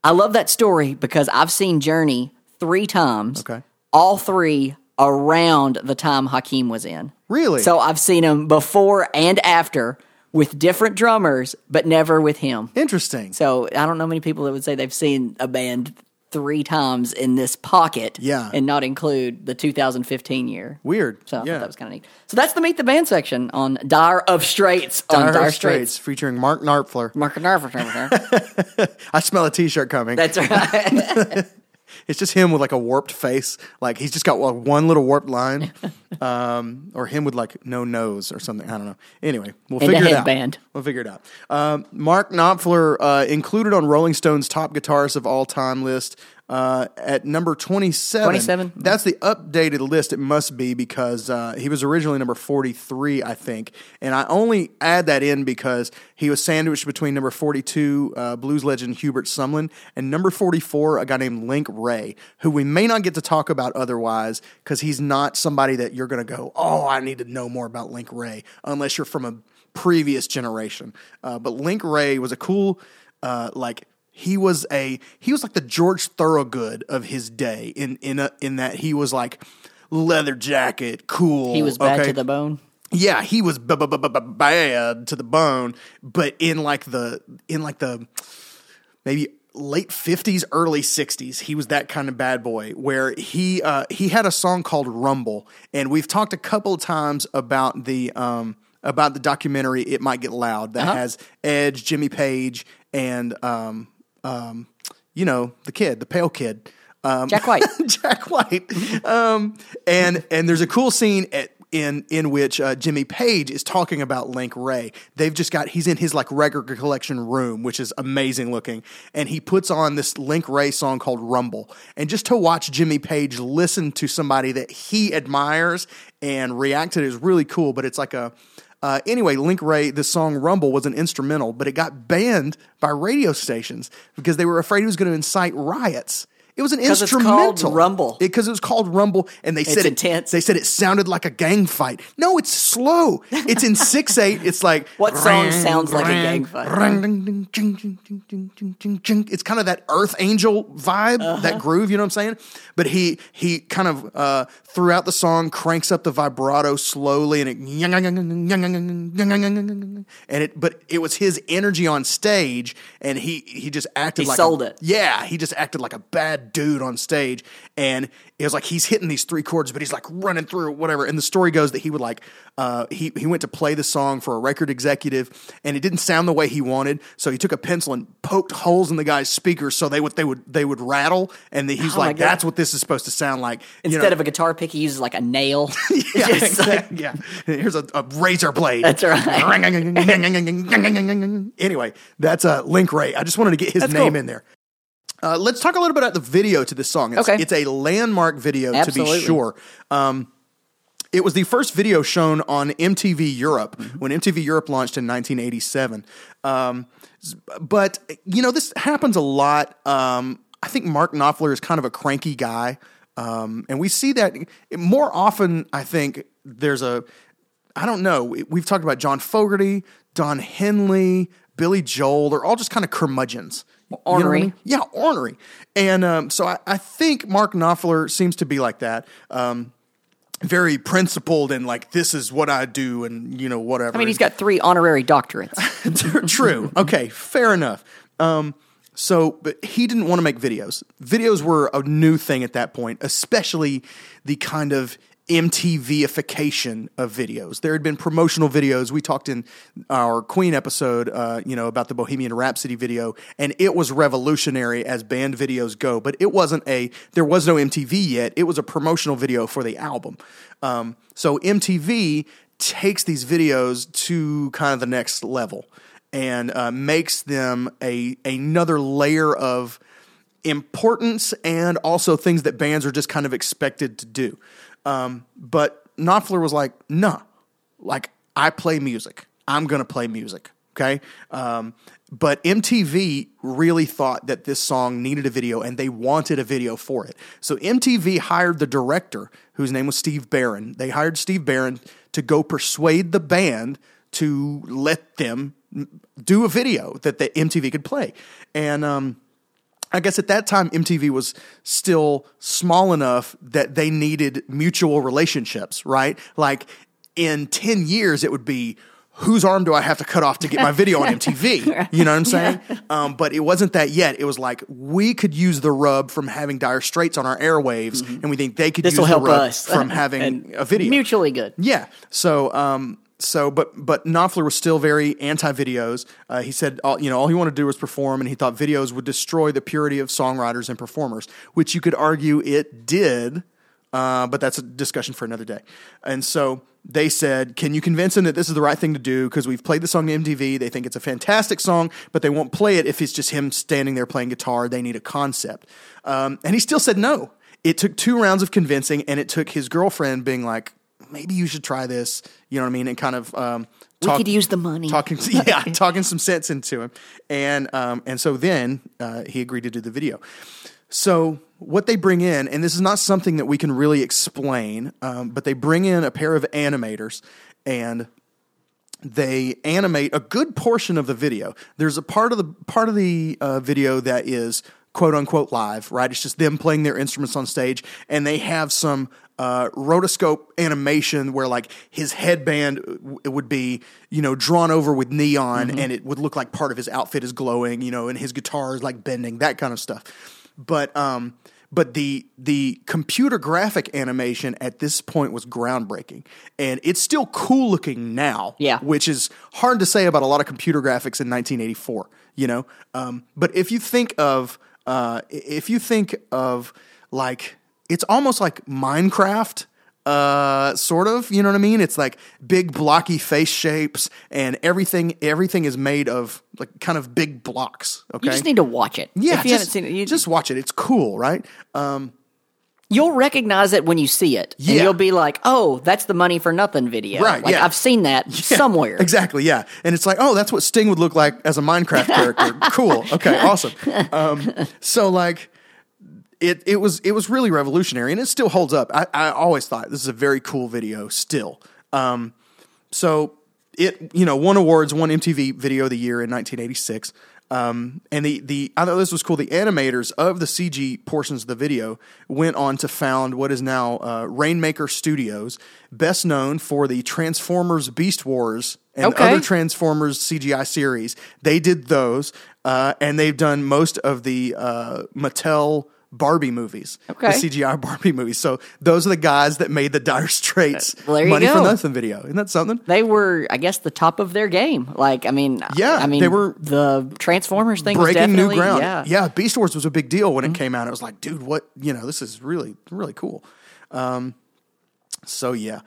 I love that story because I've seen Journey three times. Okay. All three around the time Hakim was in. Really? So I've seen him before and after with different drummers, but never with him. Interesting. So I don't know many people that would say they've seen a band three times in this pocket. Yeah. And not include the 2015 year. Weird. So I thought yeah. that was kind of neat. So that's the Meet the Band section on Dire of Straits on Dire Dire Straits. Straits. featuring Mark Knarfler. Mark Narver. I smell a T-shirt coming. That's right. It's just him with like a warped face. Like he's just got like, one little warped line, um, or him with like no nose or something. I don't know. Anyway, we'll And figure it out. headband. We'll figure it out. Um, Mark Knopfler uh, included on Rolling Stone's top guitarists of all time list uh, at number twenty seven. 27? That's the updated list. It must be because uh, he was originally number forty three, I think, and I only add that in because he was sandwiched between number forty two, uh, blues legend Hubert Sumlin, and number forty four, a guy named Link Wray, who we may not get to talk about otherwise because he's not somebody that you're going to go, oh, I need to know more about Link Wray, unless you're from a previous generation. Uh, but Link Wray was a cool, uh, like he was a he was like the George Thorogood of his day in in a, in that he was like leather jacket, cool. he was bad okay? to the bone. Yeah, he was b- b- b- bad to the bone, but in like the in like the maybe late 50s early 60s he was that kind of bad boy where he uh, he had a song called rumble and we've talked a couple of times about the um, about the documentary it might get loud that Uh-huh. has edge jimmy page and um, um, you know the kid the pale kid um, Jack White. Jack White. Um, and and there's a cool scene at in in which uh, Jimmy Page is talking about Link Wray. They've just got he's in his like record collection room, which is amazing looking, and he puts on this Link Wray song called Rumble. And just to watch Jimmy Page listen to somebody that he admires and react to it is really cool. But it's like a uh, anyway, Link Wray, the song Rumble was an instrumental, but it got banned by radio stations because they were afraid it was going to incite riots. It was an it's instrumental. Rumble. Because it, was called Rumble, and they said it- they said it sounded like a gang fight. No, it's slow. It's in six eight. It's like What song sounds like a gang fight? It's kind of that Earth Angel vibe, Uh-huh. that groove. You know what I'm saying? But he he kind of uh, throughout the song cranks up the vibrato slowly, and it and it. But it was his energy on stage, and he he just acted He like sold a, it. yeah, he just acted like a bad dude on stage. And it was like he's hitting these three chords, but he's like running through whatever. And the story goes that he would like, uh, he, he went to play the song for a record executive and it didn't sound the way he wanted. So he took a pencil and poked holes in the guy's speakers so they would, they would, they would rattle. And the, he's Oh like, that's what this is supposed to sound like. You Instead know? of a guitar pick, he uses like a nail. yeah, like- yeah. Here's a, a razor blade. That's right. anyway, that's uh, Link Wray. I just wanted to get his That's name cool. in there. Uh, let's talk a little bit about the video to this song. It's, Okay. it's a landmark video Absolutely. to be sure. Um, it was the first video shown on MTV Europe Mm-hmm. when MTV Europe launched in 1987. Um, but you know this happens a lot. Um, I think Mark Knopfler is kind of a cranky guy, um, and we see that more often. I think there's a I don't know. We- We've talked about John Fogerty, Don Henley, Billy Joel. They're all just kind of curmudgeons. You know I Ornery. mean? Yeah, ornery. And um, so I, I think Mark Knopfler seems to be like that. Um, very principled and like this is what I do and you know whatever. I mean, he's got three honorary doctorates. True. Okay, fair enough. Um, so, but he didn't want to make videos. Videos were a new thing at that point, especially the kind of MTVification of videos. There had been promotional videos. We talked in our Queen episode, uh, you know, about the Bohemian Rhapsody video, and it was revolutionary as band videos go. But it wasn't a. There was no MTV yet. It was a promotional video for the album. Um, so MTV takes these videos to kind of the next level and uh, makes them a another layer of importance and also things that bands are just kind of expected to do. Um, but Knopfler was like, nah, like I play music. I'm going to play music. Okay. Um, but MTV really thought that this song needed a video and they wanted a video for it. So MTV hired the director, whose name was Steve Barron. They hired Steve Barron to go persuade the band to let them do a video that the MTV could play. And, um, I guess at that time MTV was still small enough that they needed mutual relationships, right? Like in 10 years it would be whose arm do I have to cut off to get my video on MTV? You know what I'm saying? Um, but it wasn't that yet. It was like we could use the rub from having Dire Straits on our airwaves, and we think they could This use will the help rub us from having a video. Mutually good. Yeah. So, um, so, but but Knopfler was still very anti-videos. Uh, he said, all, you know, all he wanted to do was perform, and he thought videos would destroy the purity of songwriters and performers, which you could argue it did. Uh, but that's a discussion for another day. And so they said, "Can you convince him that this is the right thing to do? Because we've played the song to MTV. They think it's a fantastic song, but they won't play it if it's just him standing there playing guitar. They need a concept." Um, and he still said no. It took two rounds of convincing, and it took his girlfriend being like, maybe you should try this. You know what I mean? And kind of um, We could use the money. talking, yeah, talking some sense into him, and um, and so then uh, he agreed to do the video. So what they bring in, and this is not something that we can really explain, um, but they bring in a pair of animators and they animate a good portion of the video. There's a part of the part of the uh, video that is quote unquote live, right? It's just them playing their instruments on stage, and they have some uh, rotoscope animation where like his headband w- it would be you know drawn over with neon, and it would look like part of his outfit is glowing, you know, and his guitar is like bending, that kind of stuff. But um, but the the computer graphic animation at this point was groundbreaking, and it's still cool looking now. Yeah. which is hard to say about a lot of computer graphics in 1984. You know, um, but if you think of uh, if you think of like it's almost like Minecraft. Uh, sort of, you know what I mean? It's like big blocky face shapes, and everything. Everything is made of like kind of big blocks. Okay, You just need to watch it. yeah, if you just, haven't seen it, you just watch it. It's cool, right? Um, you'll recognize it when you see it, and Yeah. you'll be like, "Oh, that's the money for nothing video." Right, Like yeah. I've seen that somewhere. Exactly, yeah. And it's like, oh, that's what Sting would look like as a Minecraft character. cool. Okay, awesome. Um, so like it it was it was really revolutionary and it still holds up. I, I always thought this is a very cool video still. Um, so it you know won awards, won MTV Video of the Year in 1986. Um, and the the I thought this was cool. The animators of the CG portions of the video went on to found what is now uh, Rainmaker Studios, best known for the Transformers Beast Wars and Okay. other Transformers CGI series. They did those, uh, and they've done most of the uh, Mattel Barbie movies, Okay. the CGI Barbie movies. So those are the guys that made the Dire Straits Well, there you Money for. Nothing video. Isn't that something? They were, I guess, the top of their game. Like, I mean, Yeah, I mean, they were the Transformers thing was breaking new ground. Yeah, yeah, Beast Wars was a big deal when it came out. It was like, dude, what you know, this is really really cool. Um, so yeah,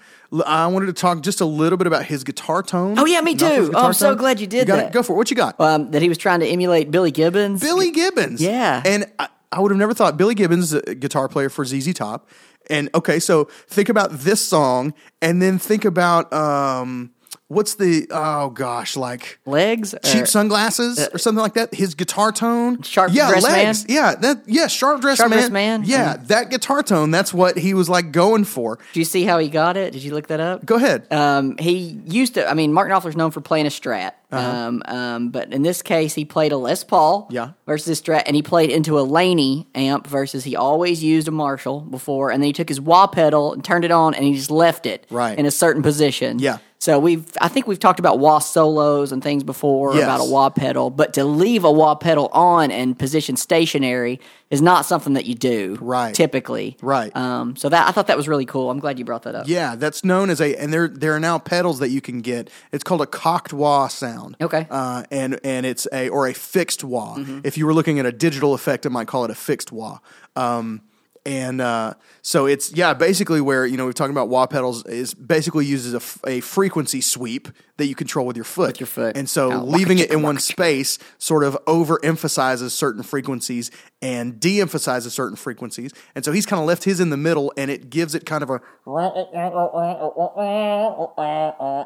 I wanted to talk just a little bit about his guitar tone. Oh, yeah, me too. Oh, I'm so tone. glad you did got that. It? Go for it. What you got? Um, that he was trying to emulate Billy Gibbons. Billy Gibbons. Yeah. and I, I would have never thought Billy Gibbons a guitar player for ZZ Top. And okay, so think about this song, and then think about um, what's the oh gosh, like legs. cheap or- sunglasses or something like that. His guitar tone, Uh, Sharp yeah, legs, Man? yeah, that yeah, sharp dress Sharp man, Dressed Man? yeah, that guitar tone. That's what he was like going for. Do you see how he got it? Did you look that up? Go ahead. Um, he used to. I mean, Mark Knopfler's known for playing a Strat. Uh-huh. Um, um, but in this case, he played a Les Paul. Yeah. Versus a Strat, and he played into a Laney amp versus he always used a Marshall before, and then he took his wah pedal and turned it on, and he just left it Right. in a certain position. Yeah. So we've, I think we've talked about wah solos and things before Yes. about a wah pedal, but to leave a wah pedal on and position stationary is not something that you do. Right. Typically. Right. Um, so that I thought that was really cool. I'm glad you brought that up. Yeah, that's known as a, and there there are now pedals that you can get. It's called a cocked wah sound. Okay. Mm-hmm. uh, and and it's a or a fixed wah. If you were looking at a digital effect, it might call it a fixed wah. Um, and uh, so it's yeah, basically where you know we're talking about wah pedals is basically uses a, f- a frequency sweep that you control with your foot. With your foot. and so Oh, leaving it in one space sort of overemphasizes certain frequencies and de-emphasizes certain frequencies. And so he's kind of left his in the middle, and it gives it kind of a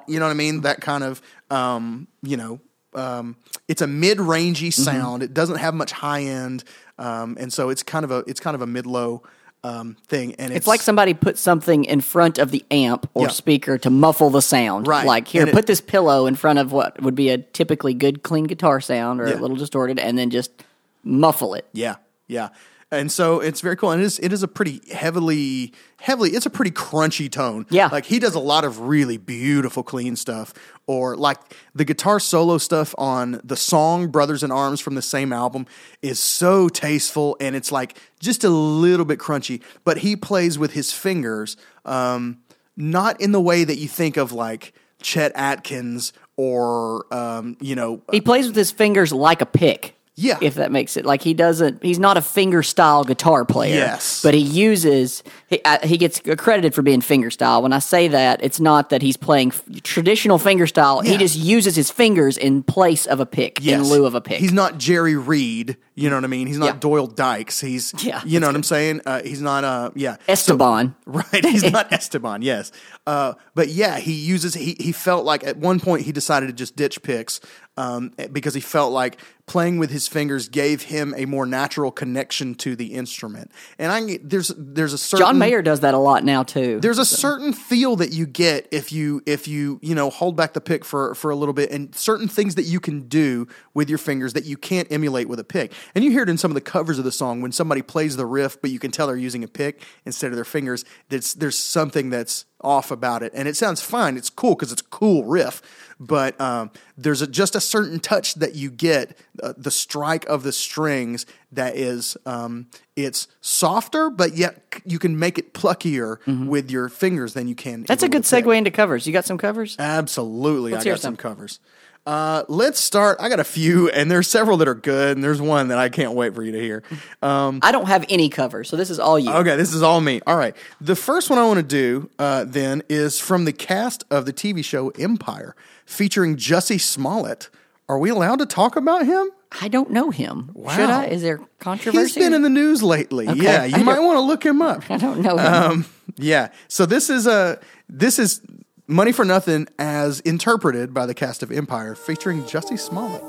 you know what I mean? That kind of, um, you know, um, it's a mid-rangey Mm-hmm. sound. It doesn't have much high end, um, and so it's kind of a it's kind of a mid-low um, thing. And it's, It's like somebody put something in front of the amp or Yeah. speaker to muffle the sound. Right. Like here, And it- put this pillow in front of what would be a typically good, clean guitar sound or Yeah. a little distorted, and then just muffle it. yeah, yeah. And so it's very cool. And it is it is a pretty heavily heavily. It's a pretty crunchy tone. Yeah. like he does a lot of really beautiful, clean stuff. Or like the guitar solo stuff on the song "Brothers in Arms" from the same album is so tasteful, and it's like just a little bit crunchy. But he plays with his fingers, um, not in the way that you think of like Chet Atkins or um, you know He plays with his fingers like a pick. Yeah. If that makes it like he doesn't, he's not a finger style guitar player. Yes. But he uses he uh, he gets accredited for being finger style. When I say that, it's not that he's playing f- traditional finger style. He just uses his fingers in place of a pick, in lieu of a pick. He's not Jerry Reed. You know what I mean? He's not Yeah. Doyle Dykes. He's Yeah, You know what I'm saying? Uh, he's not. Uh, yeah. So- Esteban. right. He's not Esteban. Yes. Uh, but yeah, he uses. He he felt like at one point he decided to just ditch picks um, because he felt like playing with his fingers gave him a more natural connection to the instrument. And I there's there's a certain John Mayer does that a lot now too. there's a certain feel that you get if you if you you know hold back the pick for for a little bit and certain things that you can do with your fingers that you can't emulate with a pick and you hear it in some of the covers of the song when somebody plays the riff but you can tell they're using a pick instead of their fingers that's there's something that's off about it and it sounds fine it's cool because it's a cool riff but um, there's a, just a certain touch that you get uh, the strike of the strings that is um, it's softer but yet you can make it pluckier with your fingers than you can Mm-hmm. That's a good segue into covers. You got some covers? absolutely Let's i got some some. covers uh, let's start i got a few and there's several that are good and there's one that i can't wait for you to hear um, I don't have any covers, so this is all you. Okay, this is all me. All right. The first one I want to do uh, then is from the cast of the TV show Empire, featuring Jussie Smollett. Are we allowed to talk about him? I don't know him. Wow. Should I? Is there controversy? He's been in the news lately. Okay. Yeah, you don't- might want to look him up. I don't know him. Um, yeah. So this is a this is Money for Nothing as interpreted by the cast of Empire, featuring Jussie Smollett.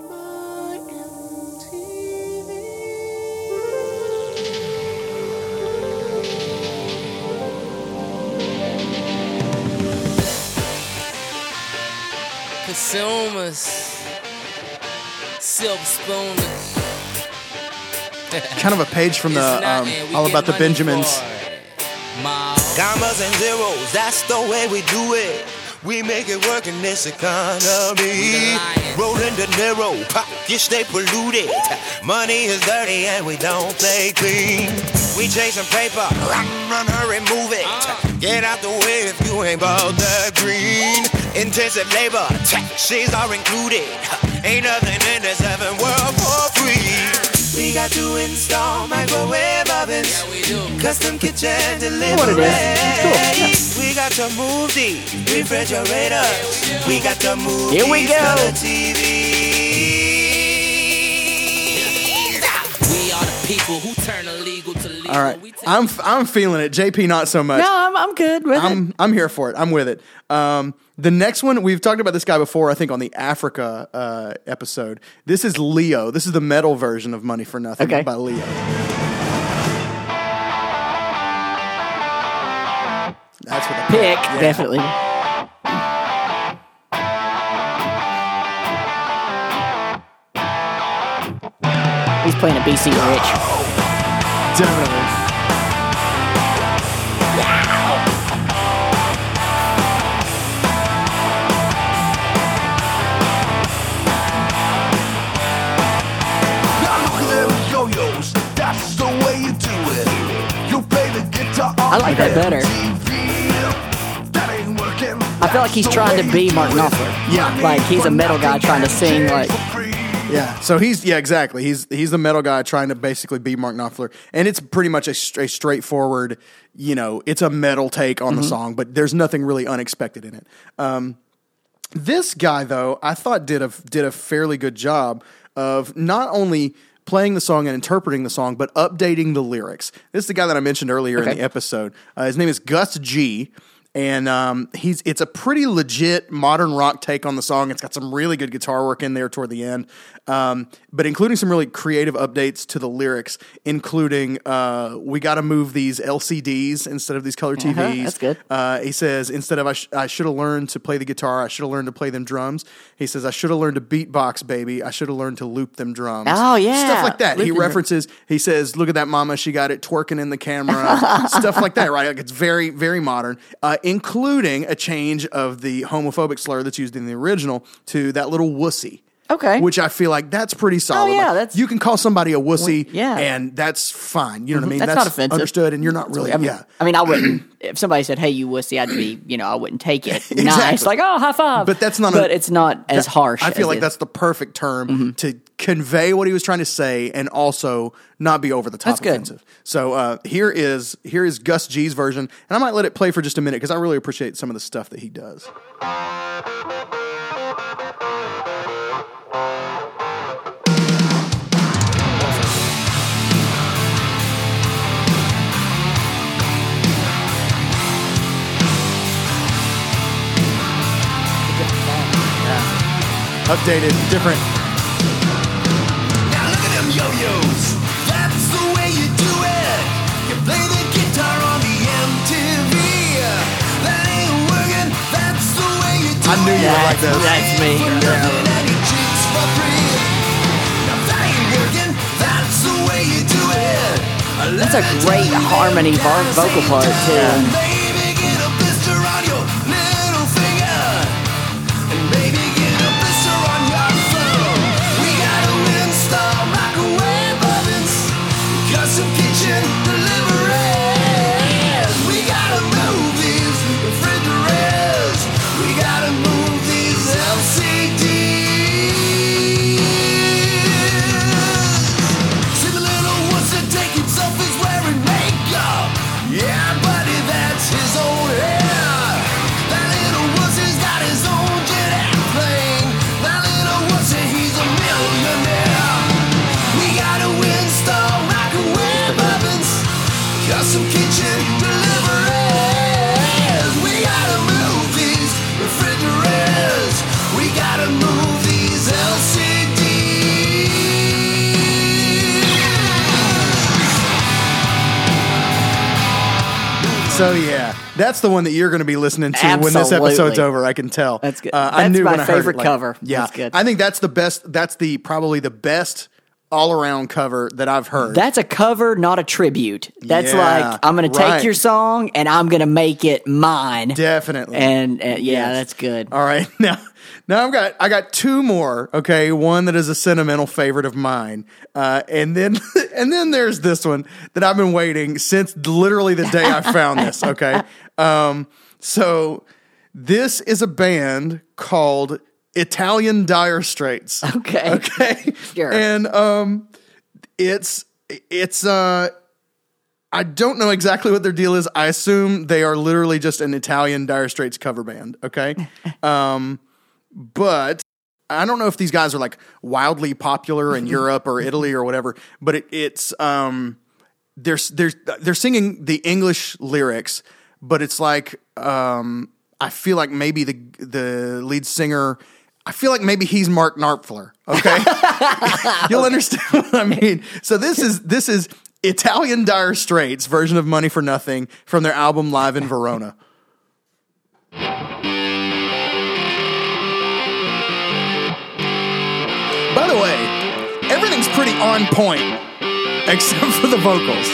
consumers, silver spooners. Kind of a page from the um, All About the Benjamins. for. Commas and zeros, that's the way we do it. We make it work in this economy. The. Rolling De Niro, pockets stay polluted. Money is dirty and we don't play clean. We chasing paper, run, run, hurry, move it. Uh. Get out the way if you ain't about the green. Intensive labor, taxes are included. Ain't nothing in this heaven world for free. We got to install microwave ovens. Yeah, we do. Custom kitchen delivery. what it is. It's We got to move the refrigerator. We got to move Here we these go. color people who turn illegal to legal. All right, I'm I'm feeling it. JP, not so much. no, I'm, I'm good with it. I'm I'm here for it. I'm with it. Um, the next one we've talked about this guy before. I think on the Africa uh, episode. This is Leo. This is the metal version of Money for Nothing Okay. by Leo. That's what the Pick, definitely. Playing a BC Rich. definitely. Now look at them yo-yos, that's the way you do it. You play the guitar on I like that better. TV. That ain't working. I feel like he's trying to be Mark Knopfler. Yeah. Like he's a metal guy trying to sing like Yeah. So he's yeah exactly. He's he's the metal guy trying to basically be Mark Knopfler, and it's pretty much a, stra- a straightforward. You know, it's a metal take on the song, but there's nothing really unexpected in it. Um, this guy though, I thought did a did a fairly good job of not only playing the song and interpreting the song, but updating the lyrics. This is the guy that I mentioned earlier in Okay. the episode. Uh, his name is Gus G. And um, he's it's a pretty legit modern rock take on the song. It's got some really good guitar work in there toward the end. Um, but including some really creative updates to the lyrics, including uh, we got to move these LCDs instead of these color TVs. Uh-huh, that's good. Uh, he says instead of I, sh- I should have learned to play the guitar, I should have learned to play them drums. He says I should have learned to beatbox, baby. I should have learned to loop them drums. Oh, yeah. stuff like that. Loop he references. He says, "Look at that mama, she got it twerking in the camera." stuff like that, right? Like it's very, very modern, uh, including a change of the homophobic slur that's used in the original to that little wussy. Okay. Which I feel like that's pretty solid. Oh, yeah, Like, that's- you can call somebody a wussy, yeah. and that's fine. You know what I mean? That's not offensive. Understood, and you're not really, I mean, yeah. I mean, I wouldn't. If somebody said, "Hey, you wussy," I'd be, you know, I wouldn't take it. Nice, Exactly. like, oh, high five. But that's not a- But it's not as harsh. I feel like it- that's the perfect term Mm-hmm. to convey what he was trying to say and also not be over the top That's good. offensive. So uh, here is here is Gus G's version, and I might let it play for just a minute because I really appreciate some of the stuff that he does. Updated, different. Now look at them yo-yos. That's the way you do it. You play the guitar on the MTV. That ain't working. That's the way you do I knew you it. would like this. That's me. For nothing and your cheeks for free. Now that ain't working. That's the way you do it. That's a great harmony vo- vocal part too. So yeah, that's the one that you're going to be listening to when this episode's over. I can tell. That's good. Uh, I That's knew my when I heard it, favorite like- cover. Yeah, That's good. I think that's the best. That's the probably the best all around cover that I've heard. That's a cover, not a tribute. That's Yeah, like I'm going to take your song and I'm going to make it mine. Definitely. And uh, yeah, Yes. that's good. All right, now now I've got I got two more. Okay, one that is a sentimental favorite of mine, uh, and then and then there's this one that I've been waiting since literally the day I found this. Okay, um, so this is a band called Italian Dire Straits. Okay. Okay, Sure. and um, it's it's uh. I don't know exactly what their deal is. I assume they are literally just an Italian Dire Straits cover band. Okay. Um, but I don't know if these guys are like wildly popular in Europe or Italy or whatever. But it, it's um, they're they're they're singing the English lyrics, but it's like um, I feel like maybe the the lead singer. I feel like maybe he's Mark Knopfler. Okay, you'll understand what I mean. So this is this is Italian Dire Straits version of Money for Nothing from their album Live in Verona. By the way, everything's pretty on point except for the vocals.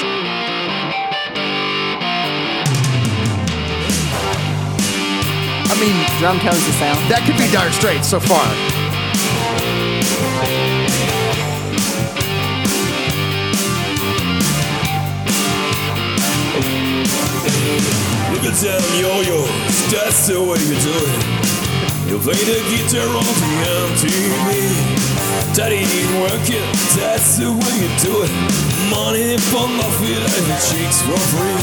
I mean, Drum tones the sound. that could be Dire Straits so far. Look at them yo-yos, that's the way you do it. You play the guitar on the MTV. That ain't working, that's the way you do it. Money for feet and your cheeks for free.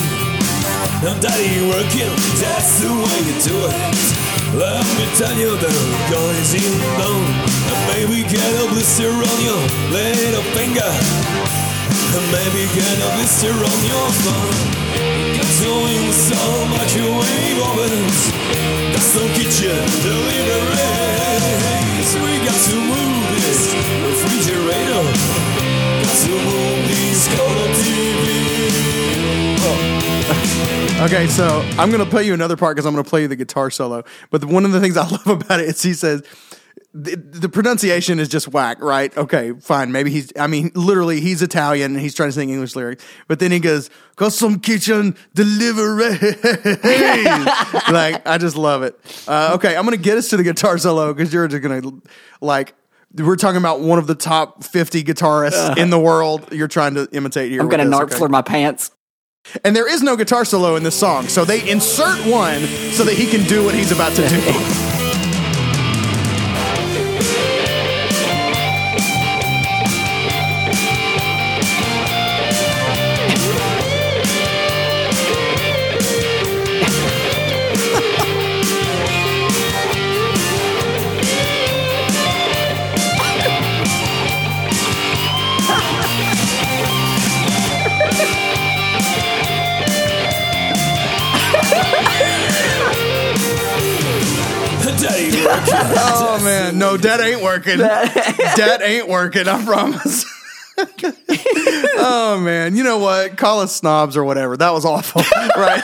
And that ain't working, that's the way you do it. Let me tell you that I'm going in down. And maybe get a blister on your little finger. And maybe get a blister on your thumb. Doing so much kitchen We got to move this refrigerator. Got some movies color TV. Oh. Okay, so I'm to play you another part because I'm to play you the guitar solo. But the, one of the things I love about it is he says the, the pronunciation is just whack, right? Okay, fine. Maybe he's, I mean, literally, he's Italian and he's trying to sing English lyrics. But then he goes, custom kitchen delivery. like, I just love it. Uh, okay, I'm going to get us to the guitar solo because you're just going to, like, we're talking about one of the top 50 guitarists in the world. You're trying to imitate here. I'm gonna this, narc okay? my pants. And there is no guitar solo in this song, so they insert one so that he can do what he's about to do. no, that ain't working. that ain't working. I promise. oh man, you know what? Call us snobs or whatever. That was awful, right?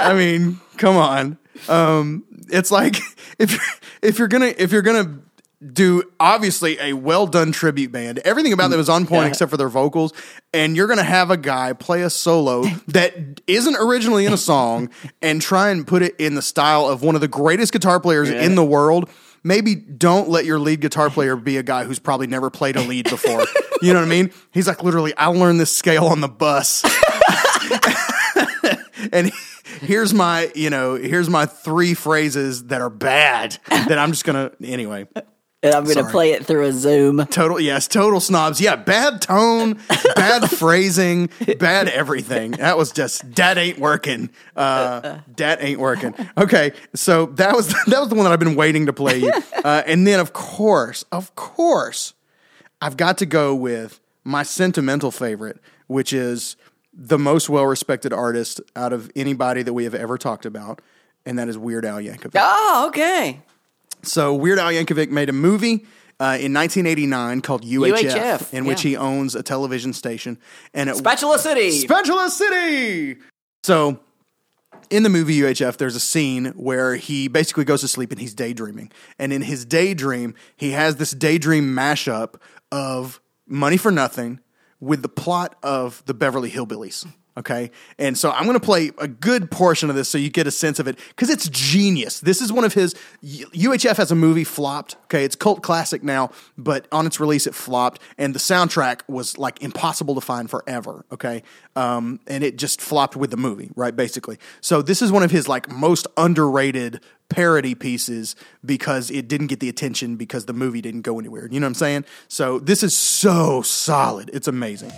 I mean, come on. Um, it's like if you're, if you're gonna if you're gonna do obviously a well done tribute band, everything about them is on point except for their vocals, and you're gonna have a guy play a solo that isn't originally in a song and try and put it in the style of one of the greatest guitar players in the world. Maybe don't let your lead guitar player be a guy who's probably never played a lead before. you know what I mean? He's like, literally, I learned this scale on the bus. and here's my, you know, here's my three phrases that are bad that I'm just gonna anyway. And I'm gonna play it through a Zoom. Total yes, total snobs. Yeah, bad tone, bad phrasing, bad everything. That was just that ain't working. Uh, that ain't working. Okay, so that was that was the one that I've been waiting to play you. Uh, and then of course, of course, I've got to go with my sentimental favorite, which is the most well respected artist out of anybody that we have ever talked about, and that is Weird Al Yankovic. Oh, okay. So Weird Al Yankovic made a movie uh, in 1989 called UHF, UHF, in which yeah. he owns a television station. And it, Spatula City. Spatula City. So in the movie UHF, there's a scene where he basically goes to sleep and he's daydreaming. And in his daydream, he has this daydream mashup of Money for Nothing with the plot of the Beverly Hillbillies. Okay. And so I'm going to play a good portion of this so you get a sense of it because it's genius. This is one of his. UHF has a movie flopped. Okay. It's cult classic now, but on its release, it flopped. And the soundtrack was like impossible to find forever. Okay. Um, and it just flopped with the movie, right? Basically. So this is one of his like most underrated parody pieces because it didn't get the attention because the movie didn't go anywhere. You know what I'm saying? So this is so solid. It's amazing.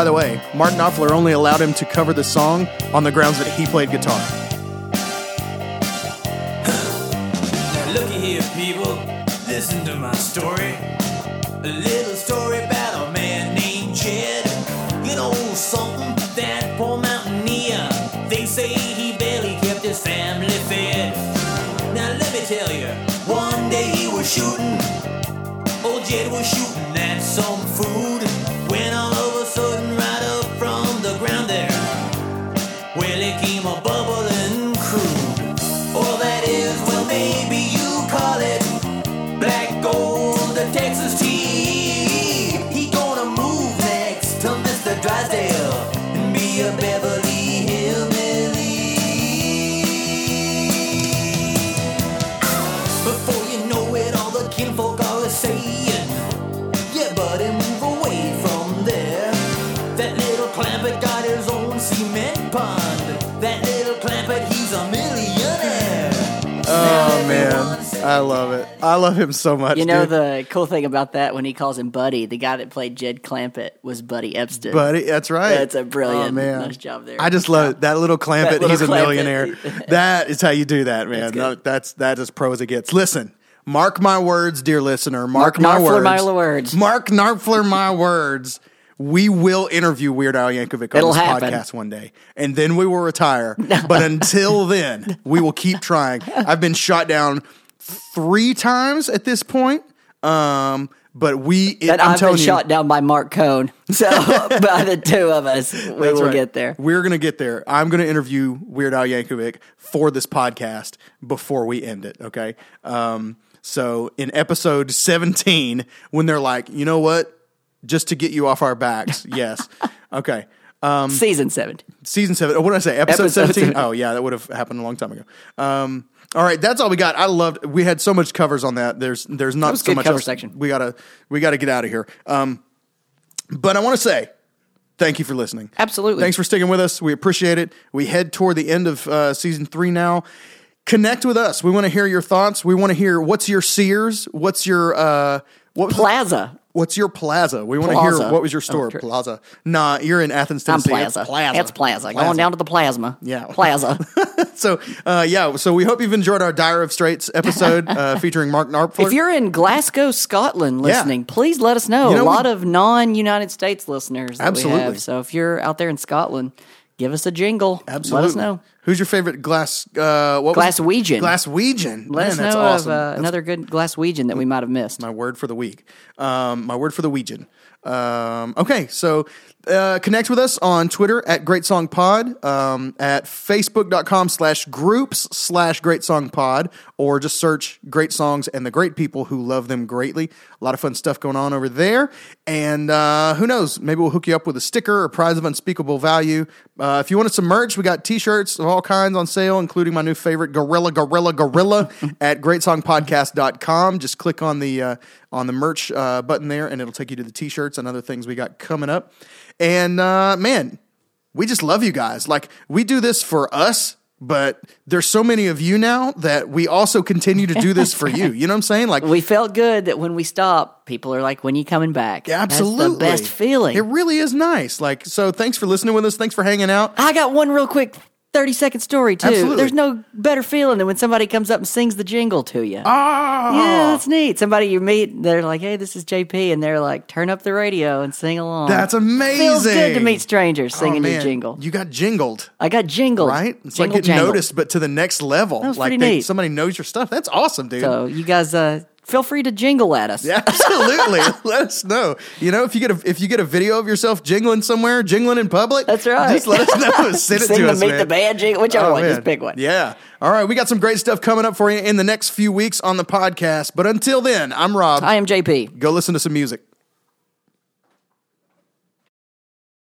By the way, Mark Knopfler only allowed him to cover the song on the grounds that he played guitar. Looky here, people, listen to my story. A little story about a man named Jed. You know something, that poor mountaineer. They say he barely kept his family fed. Now let me tell you, one day he was shooting. Old Jed was shooting call it I love it. I love him so much. You know dude. the cool thing about that when he calls him Buddy, the guy that played Jed Clampett was Buddy Epstein. Buddy, that's right. That's a brilliant, Oh, man. nice job there. I just love it. That little Clampett, That little he's a millionaire. that is how you do that, man. That's No, that's as pro as it gets. Listen, mark my words, dear listener. Mark, Mark my words. my words. Mark Knopfler my words. we will interview Weird Al Yankovic on It'll this happen. podcast one day, and then we will retire. but until then, we will keep trying. I've been shot down three times at this point. Um, but we, it, And I'm I've been you, shot down by Mark Cohn. So by the two of us, we will right. get there. We're gonna get there. I'm gonna interview Weird Al Yankovic for this podcast before we end it. Okay. Um, so in episode 17, when they're like, you know what, just to get you off our backs, yes. Okay. Um, Season seven. season seven. oh, What did I say? Episode, Episode 17? 17. Oh, yeah, that would have happened a long time ago. Um, all right, that's all we got. I loved. We had so much covers on that. There's, there's not so much cover else. section. We gotta, we gotta get out of here. Um, but I want to say, thank you for listening. Absolutely. Thanks for sticking with us. We appreciate it. We head toward the end of uh, season three now. Connect with us. We want to hear your thoughts. We want to hear what's your Sears. What's your uh, what Plaza. What's your plaza? We want to hear what was your store? Oh, plaza. Nah, you're in Athens, I'm Tennessee. It's Plaza. Plaza. It's Plaza. Going down to the plasma. Yeah. Plaza. So, uh, yeah. So we hope you've enjoyed our Dire of Straits episode uh, featuring Mark Narpfler. if you're in Glasgow, Scotland Yeah. listening, please let us know. You know, a lot we- of non United States listeners. That Absolutely. We have. So if you're out there in Scotland, give us a jingle. Absolutely. Let us know. Who's your favorite glass? Uh, what was- Glaswegian. Glaswegian. Let Man, us that's know awesome. of uh, another good glass Glaswegian that we might have missed. my word for the week. Um, my word for the Ouijan. Um, okay, so uh, connect with us on Twitter at Great Song Pod, um, at facebook.com slash groups slash Great Song Pod, or just search Great Songs and the Great People who love them greatly. A lot of fun stuff going on over there. And uh, who knows, maybe we'll hook you up with a sticker or prize of unspeakable value. Uh, if you wanted some merch, we got t shirts of all kinds on sale, including my new favorite, Gorilla, Gorilla, Gorilla, at greatsongpodcast.com. Just click on the uh, on the merch uh, button there, and it'll take you to the t-shirts and other things we got coming up. And uh, man, we just love you guys. Like we do this for us, but there's so many of you now that we also continue to do this for you. You know what I'm saying? Like We felt good that when we stop, people are like, "When you coming back?" absolutely, That's the best feeling. It really is nice. Like so, thanks for listening with us. Thanks for hanging out. I got one real quick 30 second story, too. Absolutely. There's no better feeling than when somebody comes up and sings the jingle to you. Ah, Yeah, that's neat. Somebody you meet, they're like, hey, this is JP. And they're like, turn up the radio and sing along. That's amazing. Feels good to meet strangers Oh, singing your jingle. You got jingled. I got jingled. Right? It's jingle, like getting jangle. noticed, but to the next level. That was like pretty they- neat. somebody knows your stuff. That's awesome, dude. So you guys uh, feel free to jingle at us. Yeah, absolutely. let us know. You know, if you get a if you get a video of yourself jingling somewhere, jingling in public, That's right. Just let us know. Send it Sing to the us, Meet man. the Band jingle, whichever Oh, one. man. Just pick one. Yeah. All right, we got some great stuff coming up for you in the next few weeks on the podcast. But until then, I'm Rob. I am JP. Go listen to some music.